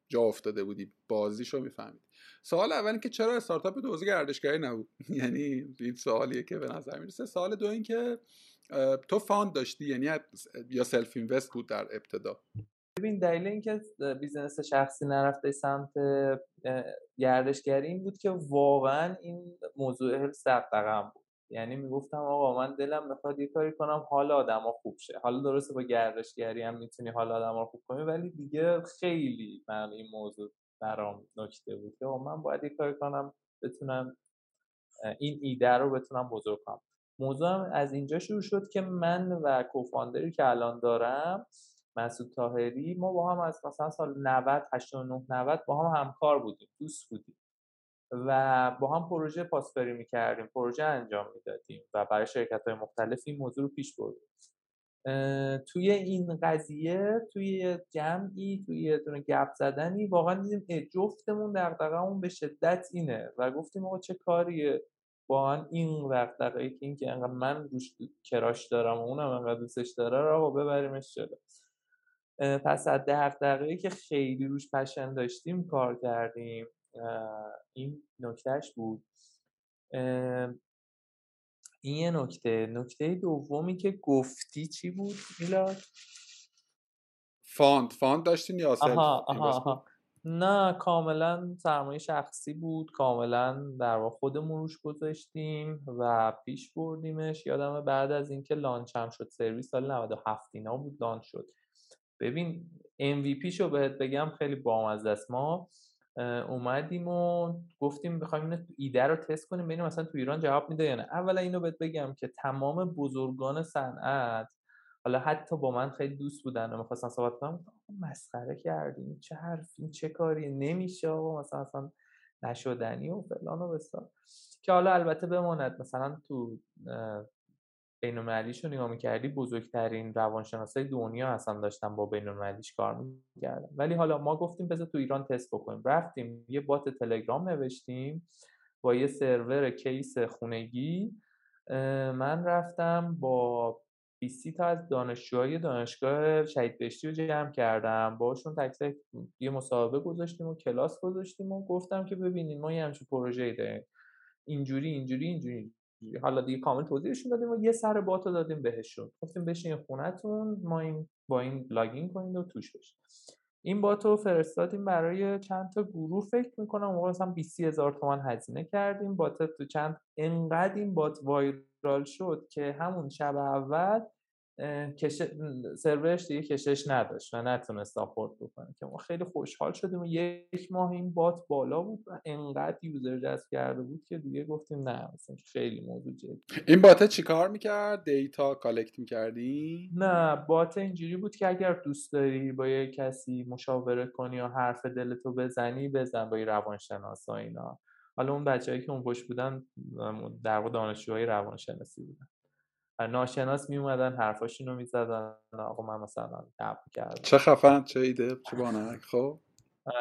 جا افتاده بودی بازیشو می‌فهمید. سوال اول که چرا استارتاپ حوزه گردشگری نبود؟ یعنی این سوالیه که به نظر می‌رسه. سوال دو این که تو fund داشتی؟ یعنی یا self invest بود در ابتدا؟ ببین دلیل اینکه business شخصی نرفته سمت گردشگری این بود که واقعا این موضوع حفظ دغدغم بود. یعنی می‌گفتم آقا من دلم می‌خواد یه کاری کنم حال آدما خوب شه. حالا درسته با گردشگری هم می‌تونی حال آدما خوب کنی ولی دیگه خیلی من این موضوع برام نکته بود که من باید یه کاری کنم بتونم این ایده رو بتونم بزرگ کنم. موضوع از اینجا شروع شد که من و کوفاندری که الان دارم مسعود تاهری ما با هم از مثلا سال 90 89 90 با هم همکار بودیم دوست بودیم. و با هم پروژه پاسداری می‌کردیم پروژه انجام می‌دادیم و برای شرکت های مختلف این موضوع رو پیش بردیم. توی این قضیه توی جمعی توی یه دونه گپ زدنی واقعا دیدیم جفتمون دغدغه‌مون به شدت اینه و گفتیم آقا چه کاریه با این دغدغه‌ای که این که انقدر من روش کراش دارم و اونم انقدر دوستش داره رو ببریمش جلو. پس از دغدغه‌ای که خیلی روش پشن داشتیم کار کردیم. این نکتهش بود. این یه نکته. نکته دومی که گفتی چی بود میلاد؟ fund. fund داشتین یا آها آها آها. نه کاملا سرمایه شخصی بود. کاملا در واقع خودمون روش گذاشتیم و پیش بردیمش. یادم بعد از اینکه launch هم شد. سرویس سال 97 اینا بود launch شد. ببین MVP شو بهت بگم خیلی بامزه است. ما اومدیم و گفتیم بخوایم اینو ایده رو تست کنیم ببینیم مثلا تو ایران جواب میده یا نه. اولا اینو بهت بگم که تمام بزرگان صنعت حالا حتی با من خیلی دوست بودن و می‌خواستن صحبت کنم مسخره کردیم چه حرفی چه کاری؟ نمیشه و مثلا اصلا نشدنی و فلان و بسار. که حالا البته بماند مثلا تو بین المللیش رو نگاه می‌کردی بزرگترین روانشناسای دنیا اصلا داشتن با بین المللیش کار می‌کردن. ولی حالا ما گفتیم بذار تو ایران تست بکنیم. رفتیم یه بات تلگرام نوشتیم با یه سرور کیس خونگی. من رفتم با 20 تا از دانشجوهای دانشگاه شهید بهشتی رو جمع کردم. باشون تک تک یه مصاحبه گذاشتیم و کلاس گذاشتیم و گفتم که ببینید ما یه همچین پروژه‌ای داریم. اینجوری اینجوری اینجوری. حالا دیگه کامل توضیحشون دادیم و یه سر بات رو دادیم بهشون. گفتیم بشین خونتون ما این با این لاگین کنید و توش بشین. این bot رو فرستادیم برای چند تا گروه فکر می‌کنم. موقع مثلا 20 هزار تومن هزینه کردیم. bot تو چند انقدر این bot viral شد که همون شب اول کش... سرورش دیگه کشش نداشت و نتونست support بکنه که ما خیلی خوشحال شدیم و یک ماه این bot بالا بود و انقدر user جذب کرده بود که دیگه گفتیم نه مثلا خیلی موضوع جدی. این bot چیکار می‌کرد؟ data collect می‌کردی نه بات اینجوری بود که اگر دوست داری با یه کسی مشاوره کنی یا حرف دلتو بزنی بزن با روانشناس اینا. حالا اون بچههایی که اون پشت بودن در واقع دانشجوهای روانشناسی بودن. ناشناس می اومدن حرفاشونو می‌زدن آقا من مثلا تپ کردم. چه خفن چه ایده چه بانک خب؟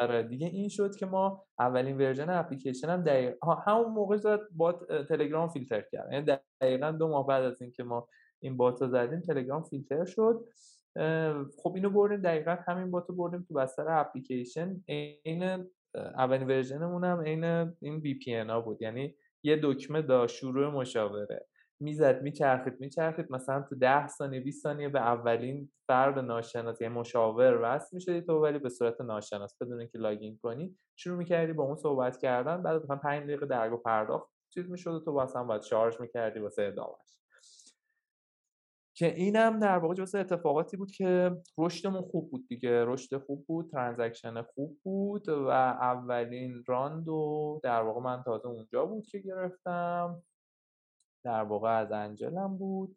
آره دیگه این شد که ما اولین ورژن اپلیکیشن هم دقیق همون موقع زد با تلگرام فیلتر کرد. یعنی دقیقا دو ماه بعد از اینکه ما این bot رو زدیم تلگرام فیلتر شد. خب اینو بردیم دقیقا همین bot رو بردیم تو بستر اپلیکیشن. این اولین version مون هم عین این VPN ها بود. یعنی یه دکمه داشت شروع مشاوره. می‌زد میچرخید میچرخید. مثلا تو 10 ثانیه 20 ثانیه به اولین فرد ناشناس یعنی مشاور وصل می‌شدی تو ولی به صورت ناشناس بدون اینکه login کنی شروع می‌کردی با اون صحبت کردن. بعد مثلا 5 دقیقه درگاه پرداخت چیز می‌شد و تو واسه هم باید شارژ می‌کردی واسه ادامهش که اینم در واقع جزء اتفاقاتی بود که رشدمون خوب بود دیگه. رشد خوب بود ترانزکشن خوب بود و اولین راندو در واقع من تازه اونجا بود که گرفتم. در واقع از انجلم بود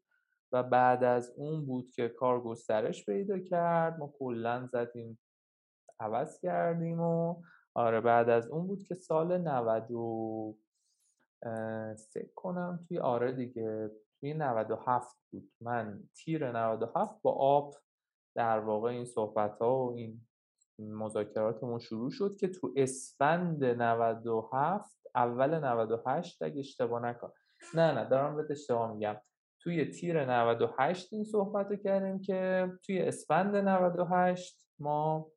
و بعد از اون بود که کار گسترش پیدا کرد. ما کلا زدیم عوض کردیم و آره بعد از اون بود که سال 90 و فکر کنم توی آره دیگه توی 97 بود. من تیر 97 با آب در واقع این صحبت ها و این مذاکراتمون شروع شد که تو اسفند 97 اول 98 اگه اشتباه نکنم نه نه دارم بهت اشتباه میگم. توی تیر 98 این صحبت رو کردیم که توی اسفند 98 ما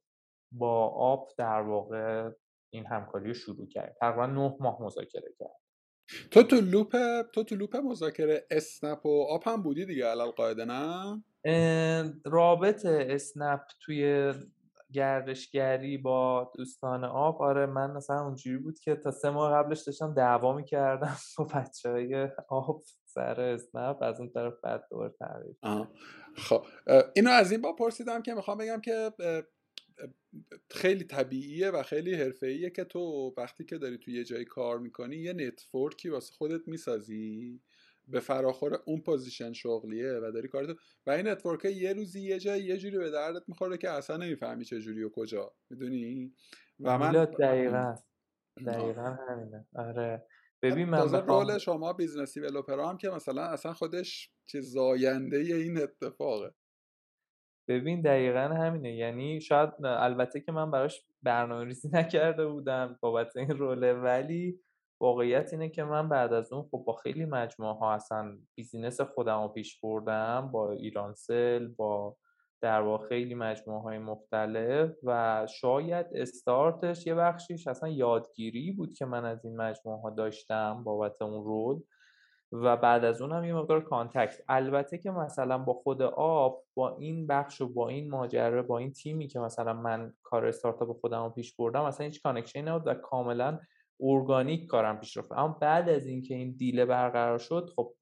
با آب در واقع این همکاری رو شروع کردیم. تقریبا 9 ماه مذاکره کرد تو تو loop تو تو loop مذاکره اسنپ و آپ هم بودی دیگه علی‌القاعده نه؟ رابط اسنپ توی گردشگری با دوستان آپ آره من مثلا اونجوری بود که تا سه ماه قبلش داشتم دعوا می‌کردم با بچه های آپ سر اسنپ از اون طرف بعد دور تعریف خب اینو از این باب پرسیدم که می‌خوام بگم که خیلی طبیعیه و خیلی حرفه‌ایه که تو وقتی که داری تو یه جایی کار می‌کنی یه network ی واسه خودت می‌سازی. به فراخور اون position شغلیه و داری کارتو و این network یه روزی یه جای یه جوری به دردت می‌خوره که اصلا نمی‌فهمی چه جوری و کجا. می‌دونی؟ و من دقیقا. دقیقا همینه. آره. ببین من role شما business developer هم که مثلا اصلا خودش چه زاینده این اتفاقه. ببین دقیقا همینه. یعنی شاید البته که من براش برنامه ریزی نکرده بودم بابت این role ه ولی واقعیت اینه که من بعد از اون خب با خیلی مجموعه ها اصلا business خودم رو پیش بردم با ایرانسل با در واقع خیلی مجموعه های مختلف و شاید استارتش یه بخشیش اصلا یادگیری بود که من از این مجموعه ها داشتم بابت اون role و بعد از اون هم یه مقدار contact. البته که مثلا با خود آپ با این بخش و با این ماجرا با این تیمی که مثلا من کار استارتاپ خودم رو پیش بردم مثلا هیچ connection ی نبود و کاملا ارگانیک کارم پیش رفت. اما بعد از اینکه این دیل برقرار شد خب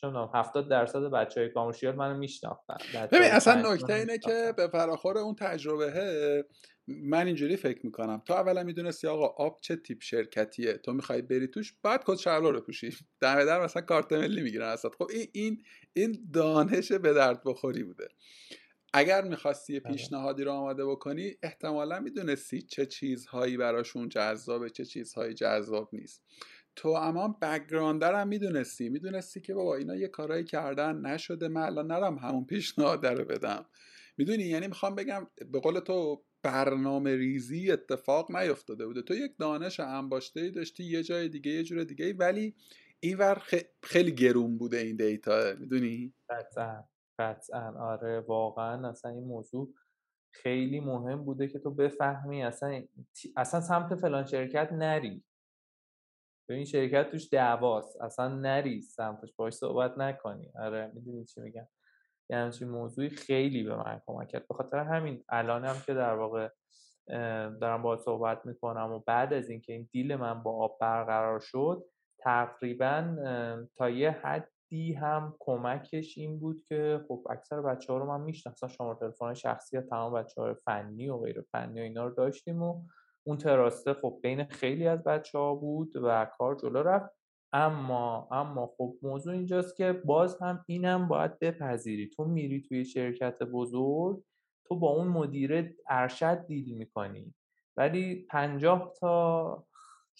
چون 70 درصد بچه های کامرشیال منو میشناختن. ببین اصلا نکته اینه که به فراخور اون تجربه من اینجوری فکر می‌کنم. تو اولا می‌دونستی آقا آب چه تیپ شرکتیه؟ تو می‌خوای بری توش بعد کد شلوار رو پوشی در در مثلا کارت ملی می‌گیرن اصلا خب این این دانش به درد بخوری بوده. اگر می‌خواستی یه آره. پیشنهادی رو آماده بکنی احتمالا می‌دونستی چه چیزهایی براشون جذابه چه چیزهایی جذاب نیست. تو اما بگراندر هم می‌دونستی. می‌دونستی که بابا اینا یه کارایی کردن نشده. من الان نرم همون پیشنهاد رو بدم. می‌دونی؟ یعنی می‌خوام بگم به قول تو برنامه ریزی اتفاق نیفتاده بوده. تو یک دانش انباشته ای داشتی یه جای دیگه یه جور دیگه ولی این ور خیلی گرون بوده این دیتا. می‌دونی؟ قطعا. آره واقعا اصلا این موضوع خیلی مهم بوده که تو بفهمی. اصلا اصلا سمت فلان شرکت نری. به این شرکت توش دعواست. اصلا نری سمتش. باش صحبت نکنی. آره می‌دونی چی میگم؟ یه همچین موضوعی خیلی به من کمک کرد. به خاطر همین الانم که در واقع دارم با صحبت می‌کنم و بعد از اینکه این دیل من با آب برقرار شد تقریبا تا یه حدی هم کمکش این بود که خب اکثر بچه ها رو من می‌شناسم شما تلفن شخصی تمام بچه های فنی و غیر فنی و اینا رو داشتیم و اون trust ه خب بین خیلی از بچه ها بود و کار جلو رفت. اما اما خب موضوع اینجاست که باز هم اینم باید بپذیری. تو میری توی شرکت بزرگ تو با اون مدیره ارشد deal می‌کنی. ولی پنجاه تا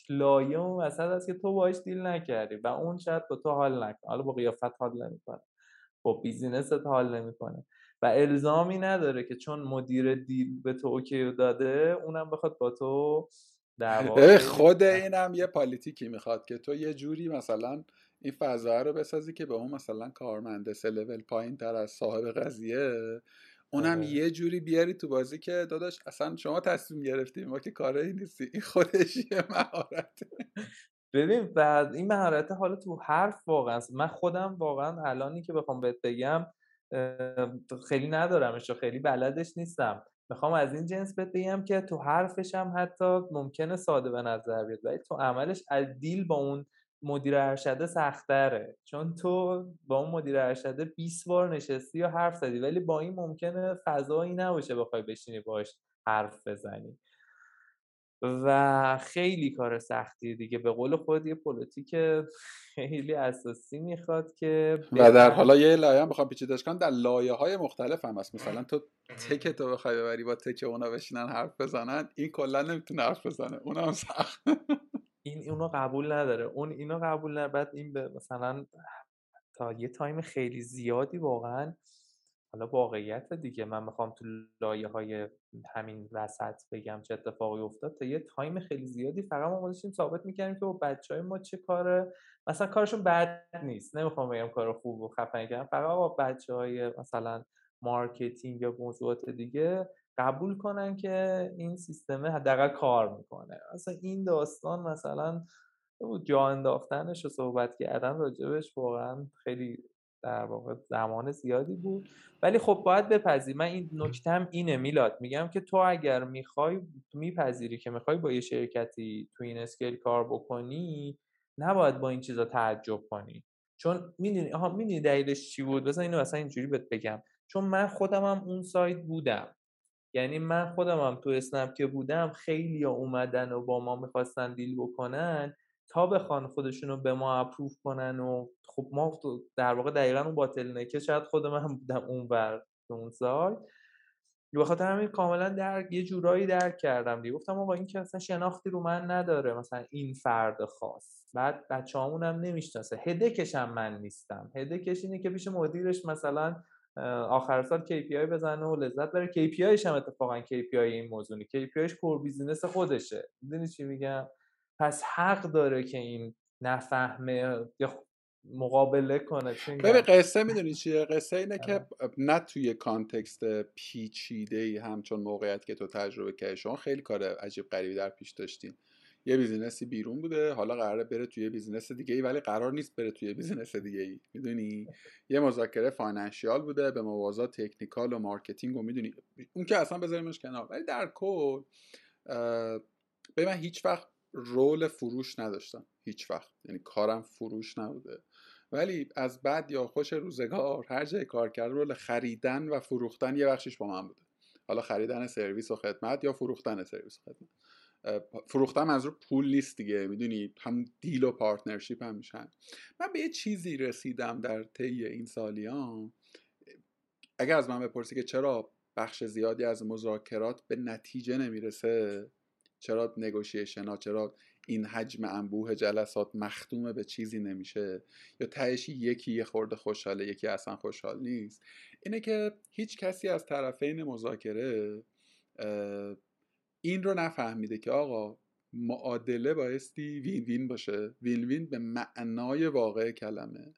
لایه و وسط هست که تو باش deal نکردی و اون شاید با تو حال نکنه. حالا با قیافت حال نمی‌کنه. با business ت حال نمی‌کنه. و الزامی نداره که چون مدیر deal به تو OK داده اونم بخواد با تو خود اینم یه پالیتیکی می‌خواد که تو یه جوری مثلا این فضا رو بسازی که به اون مثلا کارمنده سه لول پایین تر از صاحب قضیه اونم آره. یه جوری بیاری تو بازی که داداش اصلا شما تصمیم گرفتی ما که کاری نیستی. این خودش یه مهارت ببین بعد این مهارت حالا تو حرف واقعا من خودم واقعا الانی که بخوام بهت بگم خیلی ندارمش و خیلی بلدش نیستم. می‌خوام از این جنس بهت بگم که تو حرفش هم حتی ممکنه ساده به نظر بیاد ولی تو عملش از deal با اون مدیر ارشده سختره. چون تو با اون مدیر ارشده 20 بار نشستی و حرف زدی. ولی با این ممکنه فضایی نباشه بخوای بشینی باش حرف بزنی. و خیلی کار سختی دیگه. به قول خود یه پلیتیک خیلی اساسی می‌خواد که و در حالا یه لایه هم بخوام پیچیدش کنم. در لایه های مختلف هم هست. مثلا تو tech تو بخوای ببری با tech اونا بشینن حرف بزنن این کلا نمی‌تونه حرف بزنه. اونم سخت. این اونو قبول نداره. اون اینو قبول نداره. بعد این به مثلا تا یه time خیلی زیادی واقعا حالا واقعیت دیگه. من می‌خوام تو لایه های همین وسط بگم چه اتفاقی افتاد. تا یه time خیلی زیادی فقط ما داشتیم ثابت می‌کردیم که با بچه های ما چه کاره. مثلا کارشون بد نیست. نمی‌خوام بگم کار خوب و خفن کردن. فقط با بچه های مثلا marketing یا موضوعات دیگه قبول کنن که این سیستم حداقل کار می‌کنه. مثلا این داستان مثلا جا انداختنش رو صحبت کردن راجبش واقعا خیلی در واقع زمان زیادی بود. ولی خب باید بپذیری. من این نکتم اینه میلاد. میگم که تو اگر می‌خوای میپذیری که می‌خوای با یه شرکتی تو این scale کار بکنی نباید با این چیزا تعجب کنی. چون می‌دونی آها می‌دونی دلیلش چی بود؟ بزن اینو مثلا اینجوری بهت بگم. چون من خودم هم اون سایت بودم. یعنی من خودم هم تو اسنپ که بودم خیلی اومدن و با ما می‌خواستن دیل بکنن تا بخوان خودشون رو به ما اپروف کنن و خب ما در واقع دقیقا اون باطل نکه شاید خود من بودم اون بر اون سال. به خاطر همین کاملا در یه جورایی درک کردم دیگه. گفتم آقا این که اصلا شناختی رو من نداره مثلا این فرد خاص. بعد بچه‌هامون هم نمی‌شناسه. هدکش هم من نیستم. هدکش اینه که پیش مدیرش مثلا آخر سال KPI بزنه و لذت بره KPI ش هم اتفاقا KPI این موضوعی KPI ش core business خودشه. می‌دونی چی میگم؟ پس حق داره که این نفهمه یا مقابله کنه. ببین قصه می‌دونی چیه؟ قصه اینه که آره. نه توی context پیچیده ای همچون موقعیت که تو تجربه کردی. شما خیلی کار عجیب غریبی در پیش داشتین. یه business ی بیرون بوده حالا قراره بره توی business دیگه ای ولی قرار نیست بره توی business دیگه ای می‌دونی؟ یه مذاکره financial بوده به موازات technical و marketing و می‌دونی؟ اون که اصلا بذاریمش کنار. ولی در کل به من هیچ وقت role فروش نداشتم. هیچ وقت. یعنی کارم فروش نبوده. ولی از بد یا خوش روزگار هر جای کار کردم role خریدن و فروختن یه بخشش با من بوده. حالا خریدن سرویس و خدمت یا فروختن سرویس و خدمت. فروختن رو پول نیست دیگه. می‌دونی؟ هم deal و partnership هم میشن. من به یه چیزی رسیدم در طی این سالیان اگر از من بپرسی که چرا بخش زیادی از مذاکرات به نتیجه نمی‌رسه چرا نگوشیشن ها چرا این حجم انبوه جلسات مختومه به چیزی نمیشه؟ یا تهشی یکی یه خورده خوشحاله یکی اصلا خوشحال نیست؟ اینه که هیچ کسی از طرفین مذاکره این رو نفهمیده که آقا معادله بایستی وین وین باشه. وین وین به معنای واقع کلمه.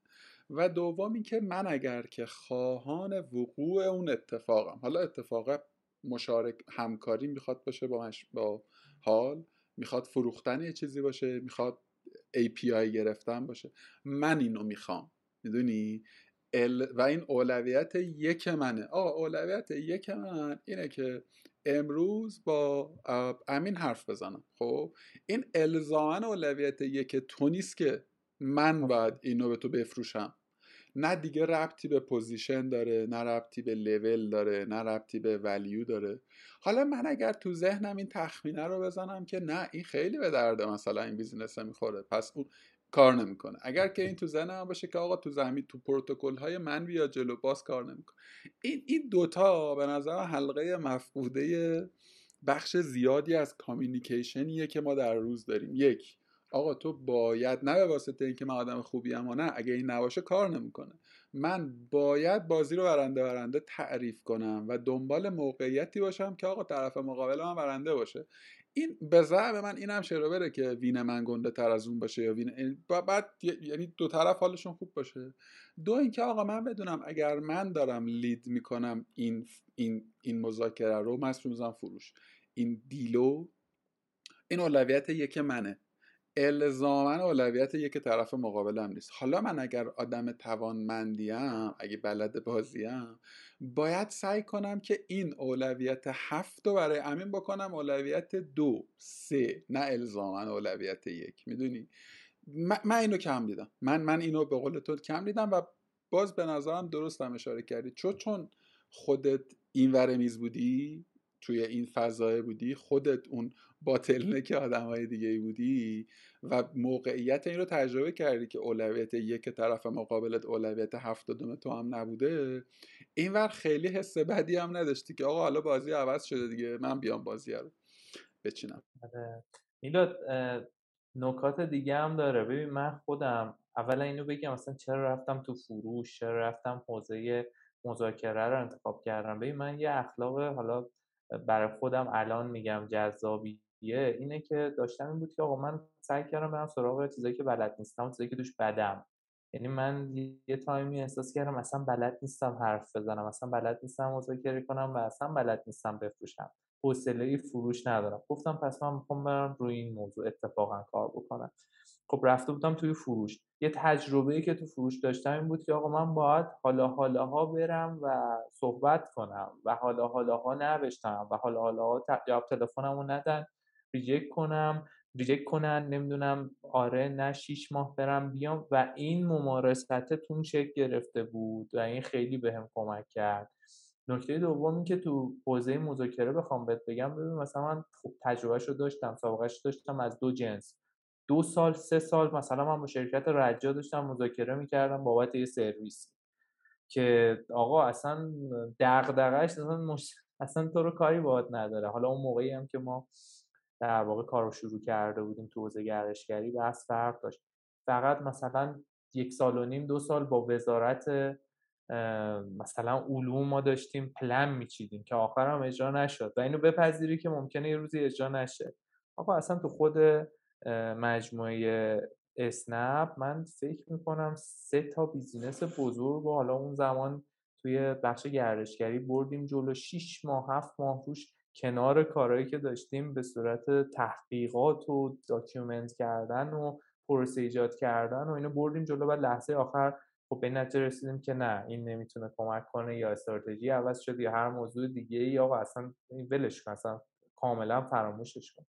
و دوم که من اگر که خواهان وقوع اون اتفاقم حالا اتفاق مشارک همکاری می‌خواد باشه با, با حال می‌خواد فروختن یه چیزی باشه می‌خواد API گرفتن باشه من اینو می‌خوام. می‌دونی؟ و این اولویت یک منه. آقا اولویت یک من اینه که امروز با امین حرف بزنم. خب این الزاما اولویت یک تو نیست که من باید اینو به تو بفروشم. نه دیگه ربطی به position داره نه ربطی به لول داره نه ربطی به value داره. حالا من اگر تو ذهنم این تخمینه رو بزنم که نه این خیلی به درده مثلا این business می‌خوره. پس اون کار نمی‌کنه. اگر که این تو ذهنم باشه که آقا تو زمین تو پروتکل های من بیا جلو باز کار نمی‌کنه. این این دوتا به نظر حلقه مفقوده بخش زیادی از کامیونیکیشنیه که ما در روز داریم. یک آقا تو باید نه به واسطه اینکه من آدم خوبی و نه اگه این نباشه کار نمی‌کنه. من باید بازی رو برنده برنده تعریف کنم و دنبال موقعیتی باشم که آقا طرف مقابل من برنده باشه. این به زعم من اینم شروع بره که وین من گنده تر از اون باشه یا وین بعد یعنی دو طرف حالشون خوب باشه. دو اینکه آقا من بدونم اگر من دارم لید می‌کنم این این این مذاکره رو مسئول فروش. این دیلو این اولویت یک منه. الزاما اولویت یک طرف مقابلم نیست. حالا من اگر آدم توانمندیم اگه بلد بازیم باید سعی کنم که این اولویت هفت رو برای امین بکنم اولویت دو سه نه الزاما اولویت یک. می‌دونی؟ من اینو کم دیدم. من من اینو به قول تو کم دیدم و باز به نظرم درستم اشاره کردی. چون چون خودت این ور میز بودی توی این فضای بودی خودت اون باتلنک آدم های دیگه بودی و موقعیت این رو تجربه کردی که اولویت یک طرف مقابلت اولویت هفتادم تو هم نبوده. اینور خیلی حس بدی هم نداشتی که آقا حالا بازی عوض شده دیگه من بیام بازی رو بچینم. آره. میلاد نکات دیگه هم داره. ببین من خودم اولا اینو بگم مثلا چرا رفتم تو فروش؟ چرا رفتم حوزه مذاکره رو انتخاب کردم؟ ببین من یه اخلاق حالا برای خودم الان میگم جذابیه اینه که داشتم این بود که آقا من سعی کردم برم سراغ چیزایی که بلد نیستم چیزایی که دوش بدم. یعنی من یه تایمی احساس کردم اصلا بلد نیستم حرف بزنم اصلا بلد نیستم مذاکره کنم و اصلا بلد نیستم بفروشم. حوصله فروش ندارم. گفتم پس من می‌خوام برم روی این موضوع اتفاقا کار بکنم. خب رفته بودم توی فروش. یه تجربه که تو فروش داشتم این بود که آقا من باید حالا حالاها برم و صحبت کنم و حالا حالاها نوشتم و حالا حالاها جواب تلفنمو ندن reject کنم. reject کنن نمی‌دونم آره نه شیش ماه برم بیام. و این ممارستتون شکل گرفته بود و این خیلی بهم به کمک کرد. نکته دومی که تو حوزه مذاکره بخوام بهت بگم ببین مثلا من خوب تجربهش رو داشتم سابقهش داشتم از دو جنس. دو سال سه سال مثلا من با شرکت رجا داشتم مذاکره می‌کردم بابت یه سرویس که آقا اصلا دغدغش اصلا اصلا تو رو کاری باهات نداره. حالا اون موقعی هم که ما در واقع کار رو شروع کرده بودیم تو حوزه گردشگری بس فرق داشت. فقط مثلا یک سال و نیم دو سال با وزارت مثلا علوم ما داشتیم پلن میچیدیم که آخر هم اجرا نشد و اینو بپذیری که ممکنه یه روزی اجرا نشه. آقا اصلا تو خود مجموعه اسنپ. من فکر می‌کنم سه تا business بزرگ و حالا اون زمان توی بخش گردشگری بردیم جلو. 6 ماه هفت ماه روش کنار کارهایی که داشتیم به صورت تحقیقات و document کردن و پروسه ایجاد کردن و اینو بردیم جلو. و لحظه آخر خب به نتیجه رسیدیم که نه این نمی‌تونه کمک کنه یا استراتژی عوض شد یا هر موضوع دیگه یا اصلا ولش کن اصلا کاملا فراموشش کن.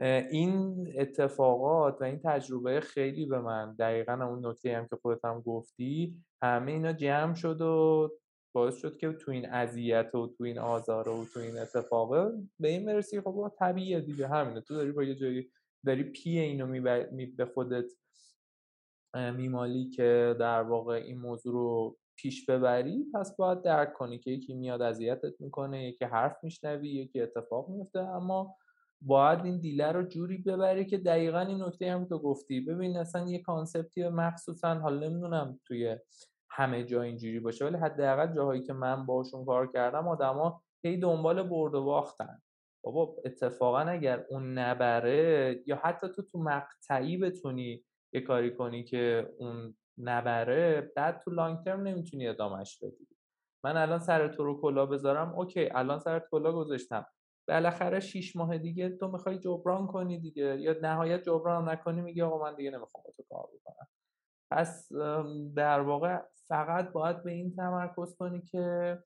این اتفاقات و این تجربه خیلی به من دقیقا اون نکته هم که خودت هم گفتی همه اینا جمع شد و باعث شد که تو این اذیت و تو این آزار و تو این اتفاقه به این برسی خب طبیعیه دیگه همینه. تو داری با یه جایی داری پی اینو به خودت میمالی که در واقع این موضوع رو پیش ببری پس باید درک کنی که یکی میاد اذیتت می‌کنه یکی حرف میشنوی یکی اتفاق میفته اما باید این deal رو جوری ببری که دقیقا این نکته هم تو گفتی. ببین اصلا یه concept ی مخصوصا حالا نمی‌دونم توی همه جا اینجوری باشه ولی حداقل جاهایی که من باشون کار کردم آدما هی دنبال برد و باختن. بابا اتفاقا اگر اون نبره یا حتی تو تو مقطعی بتونی یه کاری کنی که اون نبره بعد تو لانگ ترم نمی‌تونی ادامهش بدی. من الان سر تو رو کلا بذارم اوکی الان سر کلا گذاشتم. بالاخره شیش ماه دیگه تو می‌خوای جبران کنی دیگه. یا نهایت جبران نکنی میگی آقا من دیگه نمی‌خوام با تو کار بکنم. پس در واقع فقط باید به این تمرکز کنی که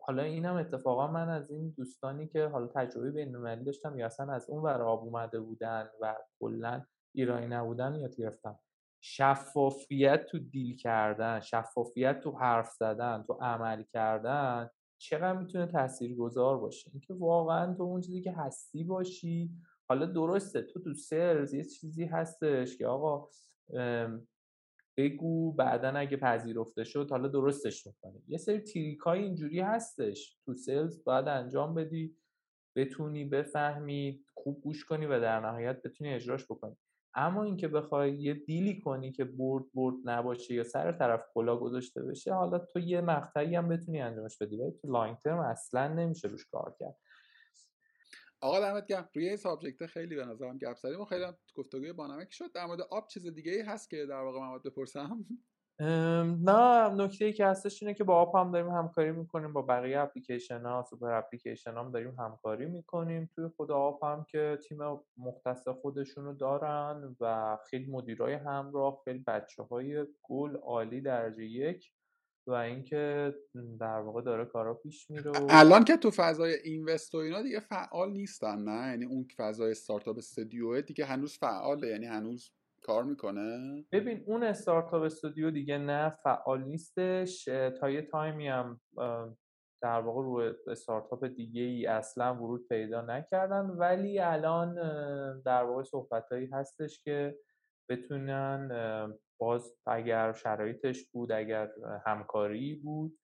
حالا اینم اتفاقا من از این دوستانی که حالا تجربه بین داشتم یا اصلا از اون ور آب اومده بودن و کلا ایرانی نبودن یاد گرفتم. شفافیت تو دیل کردن شفافیت تو حرف زدن تو عمل کردن چقدر می‌تونه تاثیرگذار باشه؟ اینکه واقعا تو اون چیزی که هستی باشی حالا درسته تو تو سرز یه چیزی هستش که آقا بگو بعدا اگه پذیرفته شد حالا درستش می‌کنی. یه سری تریک های اینجوری هستش. تو سلز باید انجام بدی بتونی بفهمی خوب گوش کنی و در نهایت بتونی اجراش بکنی. اما اینکه بخوای یه deal ی کنی که برد برد نباشه یا سر طرف کلاه گذاشته بشه حالا تو یه مقطعی هم بتونی انجامش بدی ولی تو long term اصلا نمیشه روش کار کرد. آقا دمت گرم. روی این subject خیلی به نظرم گپ زدیم و خیلی گفتگوی بانمک شد. در مورد آب چیز دیگه ای هست که در واقع من بپرسم؟ نه نکته ای که هستش اینه که با آپ هم داریم همکاری می‌کنیم با بقیه اپلیکیشن ها سوپر اپلیکیشن هم داریم همکاری می‌کنیم. توی خود آپ هم که تیم مختص خودشونو دارن و خیلی مدیرای همراه خیلی بچه های گل عالی درجه یک و اینکه در واقع داره کارا پیش میره و... الان که تو فضای اینوست و اینا دیگه فعال نیستن نه؟ یعنی اون فضای استارتاپ استودیو دیگه هنوز فعاله یعنی هنوز کار می‌کنه؟ ببین اون استارتاپ استودیو دیگه نه فعال نیستش. تا یه تایمی هم در واقع روی استارتاپ دیگه ای اصلا ورود پیدا نکردن. ولی الان در واقع صحبت هایی هستش که بتونن باز اگر شرایطش بود اگر همکاری بود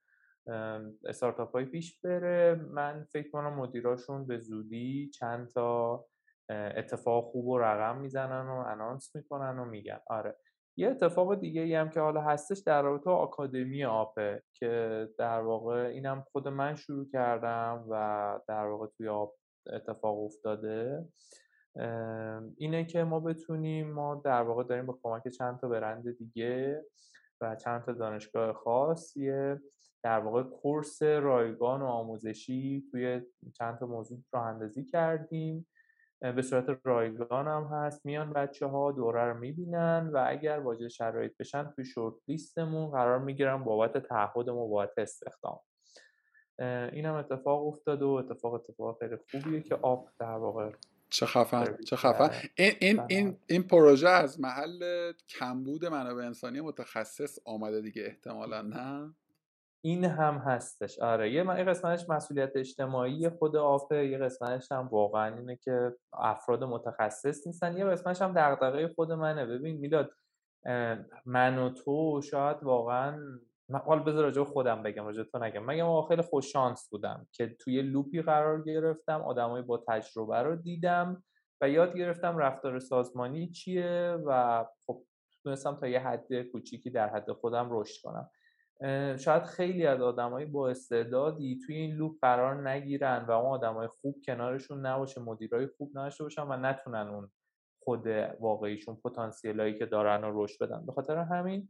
استارتاپ های پیش بره. من فکر کنم مدیراشون به زودی چند تا اتفاق خوب و رقم می‌زنن و انانس می‌کنن و میگن. آره. یه اتفاق دیگه ای هم که حالا هستش در رابطه آکادمی آپه که در واقع اینم خود من شروع کردم و در واقع توی آب اتفاق افتاده. اینه که ما بتونیم ما در واقع داریم با کمک چند تا برند دیگه و چند تا دانشگاه خاص یه در واقع کورس رایگان و آموزشی توی چند تا موضوع راه اندازی کردیم. به صورت رایگان هم هست. میان بچه ها دوره رو می‌بینن و اگر واجد شرایط بشن توی شورت لیستمون قرار می‌گیرن بابت تعهد و بابت استخدام. این هم اتفاق افتاد و اتفاق اتفاق خیلی خوبیه که آب در واقع چه خفن چه خفن. این این این این پروژه از محل کمبود منابع انسانی متخصص آمده دیگه احتمالا نه؟ این هم هستش. آره یه قسمتش مسئولیت اجتماعی خود آفه یه قسمتش هم واقعا اینه که افراد متخصص نیستن. یه قسمتش هم دغدغه خود منه. ببین می‌داد من و تو شاید واقعا من حال بذار راجع خودم بگم راجع تو نگم. مگه ما خیلی خوش شانس بودم که توی لوپی قرار گرفتم آدمای با تجربه رو دیدم و یاد گرفتم رفتار سازمانی چیه و خب تونستم تا یه حد کوچیکی در حد خودم رشد کنم. شاید خیلی از آدمای با استعدادی توی این لوپ قرار نگیرن و اون آدمای خوب کنارشون نباشه مدیرای خوب نداشته باشن و نتونن اون خود واقعیشون پتانسیلایی که دارن رو رشد بدن. به خاطر همین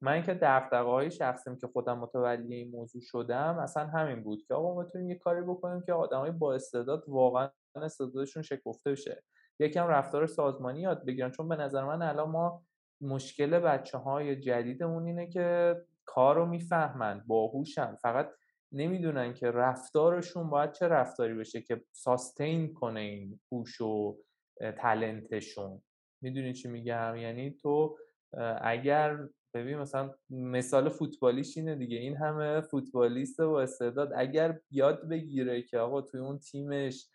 من اینکه دغدغه های شخصیم که خودم متولی این موضوع شدم اصلا همین بود که آقا بتونیم یه کاری بکنیم که آدمای با استعداد واقعا استعدادشون شکفته بشه. یکم رفتار سازمانی یاد بگیرن چون به نظر من الان ما مشکل بچه های جدیدمون اینه که کار رو می‌فهمن باهوشن. فقط نمی‌دونن که رفتارشون باید چه رفتاری بشه که ساستین کنه این هوش و تلنتشون می‌دونی چی میگم؟ یعنی تو اگر ببین مثلا مثال فوتبالیش اینه دیگه. این همه فوتبالیست با استعداد اگر یاد بگیره که آقا توی اون تیمش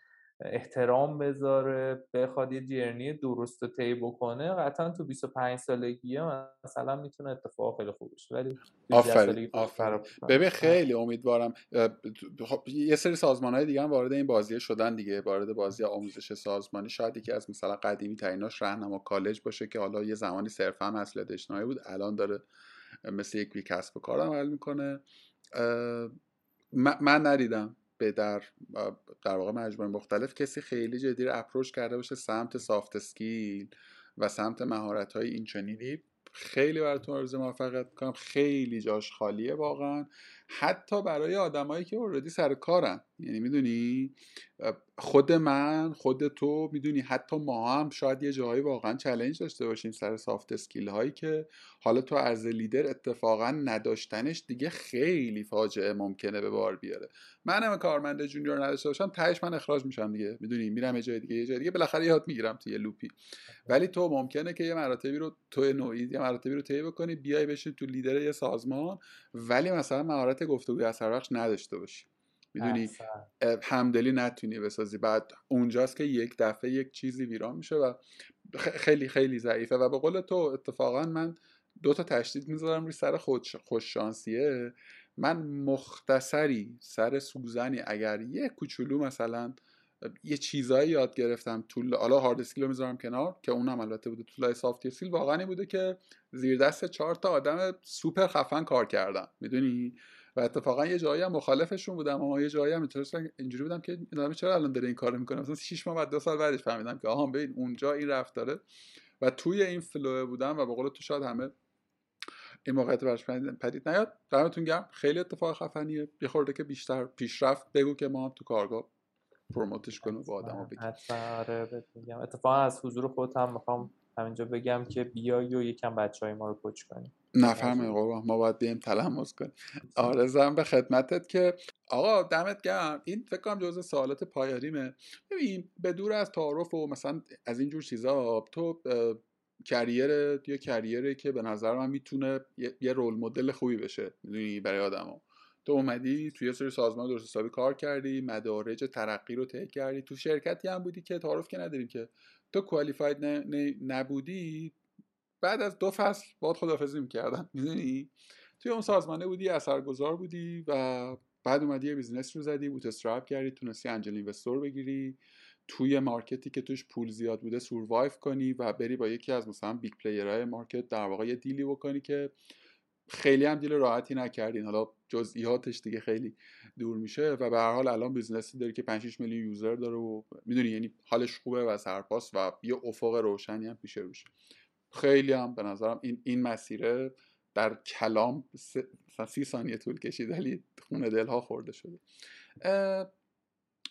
احترام بذاره بخواد یه جرنی درست و طی بکنه قطعا تو 25 سالگیه مثلا می‌تونه اتفاق خیلی خوب بشه. ولی آفرین ببین خیلی امیدوارم خب یه سری سازمان های دیگه هم وارد این بازی شدن دیگه وارد بازی آموزش سازمانی. شاید یکی از مثلا قدیمی تریناش رهنما کالج باشه که حالا یه زمانی صرفا اصل اجتماعی بود الان داره مثل یک کسب و کار عمل می‌کنه. من ندیدم. به در در واقع مجموعه مختلف کسی خیلی جدی رو approach کرده باشه سمت soft skill و سمت مهارت های اینچنینی. خیلی براتون آرزو موفقیت می‌کنم. خیلی جاش خالیه واقعا. حتی برای آدمایی که اوردی سر کارن. یعنی می‌دونی؟ خود من خود تو می‌دونی حتی ما هم شاید یه جایی واقعا challenge داشته باشیم سر soft skill هایی که حالا تو از لیدر اتفاقا نداشتنش دیگه خیلی فاجعه ممکنه به بار بیاره. منم کارمند جونیور نداشته باشم تهش من اخراج میشم دیگه. می‌دونی؟ میرم یه جای دیگه یه جای دیگه بالاخره یاد می‌گیرم تو یه لوپی ولی تو ممکنه که یه مراتبی رو تو نوعی یه مراتبی رو طی بکنی بیای بشین تو لیدر یه سازمان. ولی مثلا مهارت گفتگوی اثر نداشته باشی. می‌دونی همدلی نتونی بسازی. بعد اونجاست که یک دفعه یک چیزی ویران میشه و خیلی خیلی ضعیفه. و به قول تو اتفاقا من دو تا تشدید می‌ذارم روی سر خود خوششانسیه من مختصری سر سوزنی اگر یه کوچولو مثلا یه چیزایی یاد گرفتم طول حالا hard skill رو می‌ذارم کنار که اونم البته بوده طول soft skill واقعا بوده که زیر دست چهار تا آدم سوپر خفن کار کردم. می‌دونی؟ و اتفاقا یه جایی هم مخالفشون بودم اما یه جایی هم اینجوری بودم که این چرا الان داره این کارو می‌کنه؟ مثلا 6 ماه بعد دو سال بعدش فهمیدم که آها ببین اونجا این رفت داره و توی این فلو بودم و به قول تو شاید همه این موقعیت براش پدید نیاد. دمتون گرم. خیلی اتفاق خفنیه. یه خورده که بیشتر پیشرفت بگو که ما هم تو کارگاه پروموتش کنیم با آدما بگیم. آره اتفاقا از حضور خودت هم می‌خوام همینجا بگم که بیای و یکم بچه های ما رو کوچ کنیم نفهمه قبا ما باید بیم تلمز کنیم. آرزم به خدمتت که آقا دمت گرم. این فکر کنم جزء سوالات پایاریمه ببین به دور از تعارف و مثلا از اینجور چیزا تو کریر یا کریره که به نظر من می‌تونه یه رول مدل خوبی بشه می‌دونی برای آدما تو اومدی توی یه سری سازمان درست حسابی کار کردی مدارج ترقی رو طی کردی. تو شرکتی هم بودی که تعارف که نداریم که. تو کوالیفاید نبودی بعد از دو فصل باید خدافزی می‌کردن می‌دونی؟ توی اون سازمانه بودی اثرگذار بودی و بعد اومدی یه business رو زدی bootstrap کردی تونستی angel investor بگیری توی market ی که توش پول زیاد بوده survive کنی و بری با یکی از مثلا big player های market در واقع یه deal ی بکنی که خیلی هم deal راحتی نکردین. حالا جزئیاتش دیگه خیلی دور میشه و به هر حال الان business ی داری که 5 6 میلیون user داره و می‌دونی یعنی حالش خوبه و سرپاست و یه افق روشنی هم پیش روشه خیلی هم به نظرم این این مسیره در کلام سی ثانیه طول کشید ولی خونه دلها خورده شده.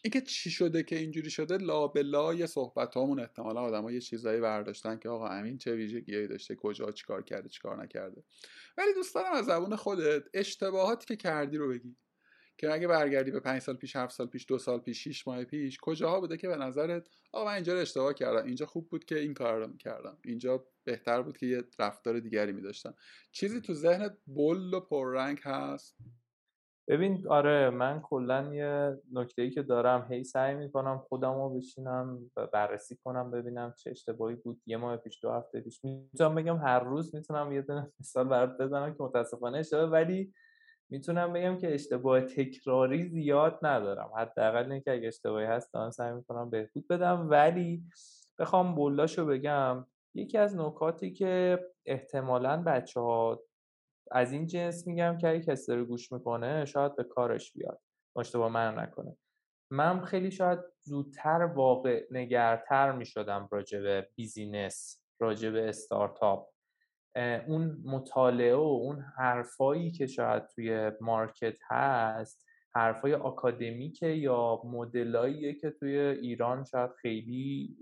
اینکه چی شده که اینجوری شده لا به لا صحبت هامون احتمالا آدم یه چیزایی برداشتن که آقا امین چه ویژگیهایی داشته کجا چیکار کرده چیکار نکرده. ولی دوست دارم از زبون خودت اشتباهاتی که کردی رو بگی. که اگه برگردی به پنج سال پیش هفت سال پیش دو سال پیش شیش ماه پیش کجاها بوده که به نظرت آقا من اینجا رو اشتباه کردم اینجا خوب بود که این کار رو می‌کردم اینجا بهتر بود که یه رفتار دیگری میداشتم. چیزی تو ذهنت بل و پررنگ هست؟ ببین آره من کلا یه نکته ای که دارم هی سعی می‌کنم خودم رو بشینم بررسی کنم ببینم چه اشتباهی بود. یه ماه پیش دو هفته پیش می‌تونم بگم هر روز می‌تونم یه دونه مثال برات بزنم که متاسفانه اشتباه ولی می‌تونم بگم که اشتباه تکراری زیاد ندارم. حداقل اینکه اگه اشتباهی هست دارم سعی می‌کنم بهبود بدم. ولی بخوام بولاشو بگم یکی از نکاتی که احتمالا بچه ها از این جنس میگم که اگه کسی داره گوش می‌کنه شاید به کارش بیاد. اشتباه من نکنه. من خیلی شاید زودتر واقع نگرتر می‌شدم راجع به business راجع به استارتاپ. اون مطالعه و اون حرفایی که شاید توی market هست حرفای آکادمیکه یا مدلاییه که توی ایران شاید خیلی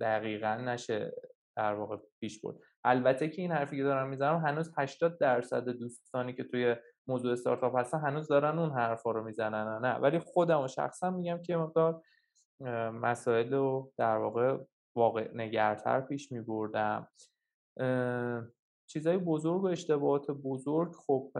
دقیقا نشه در واقع پیش برد. البته که این حرفی که دارم می‌زنم هنوز 80 درصد دوستانی که توی موضوع استارتاپ هستن هنوز دارن اون حرفا رو می‌زنن نه. ولی خودم و شخصا میگم که مقدار مسائل رو در واقع واقع نگرتر پیش میبردم. چیزای بزرگ و اشتباهات بزرگ خب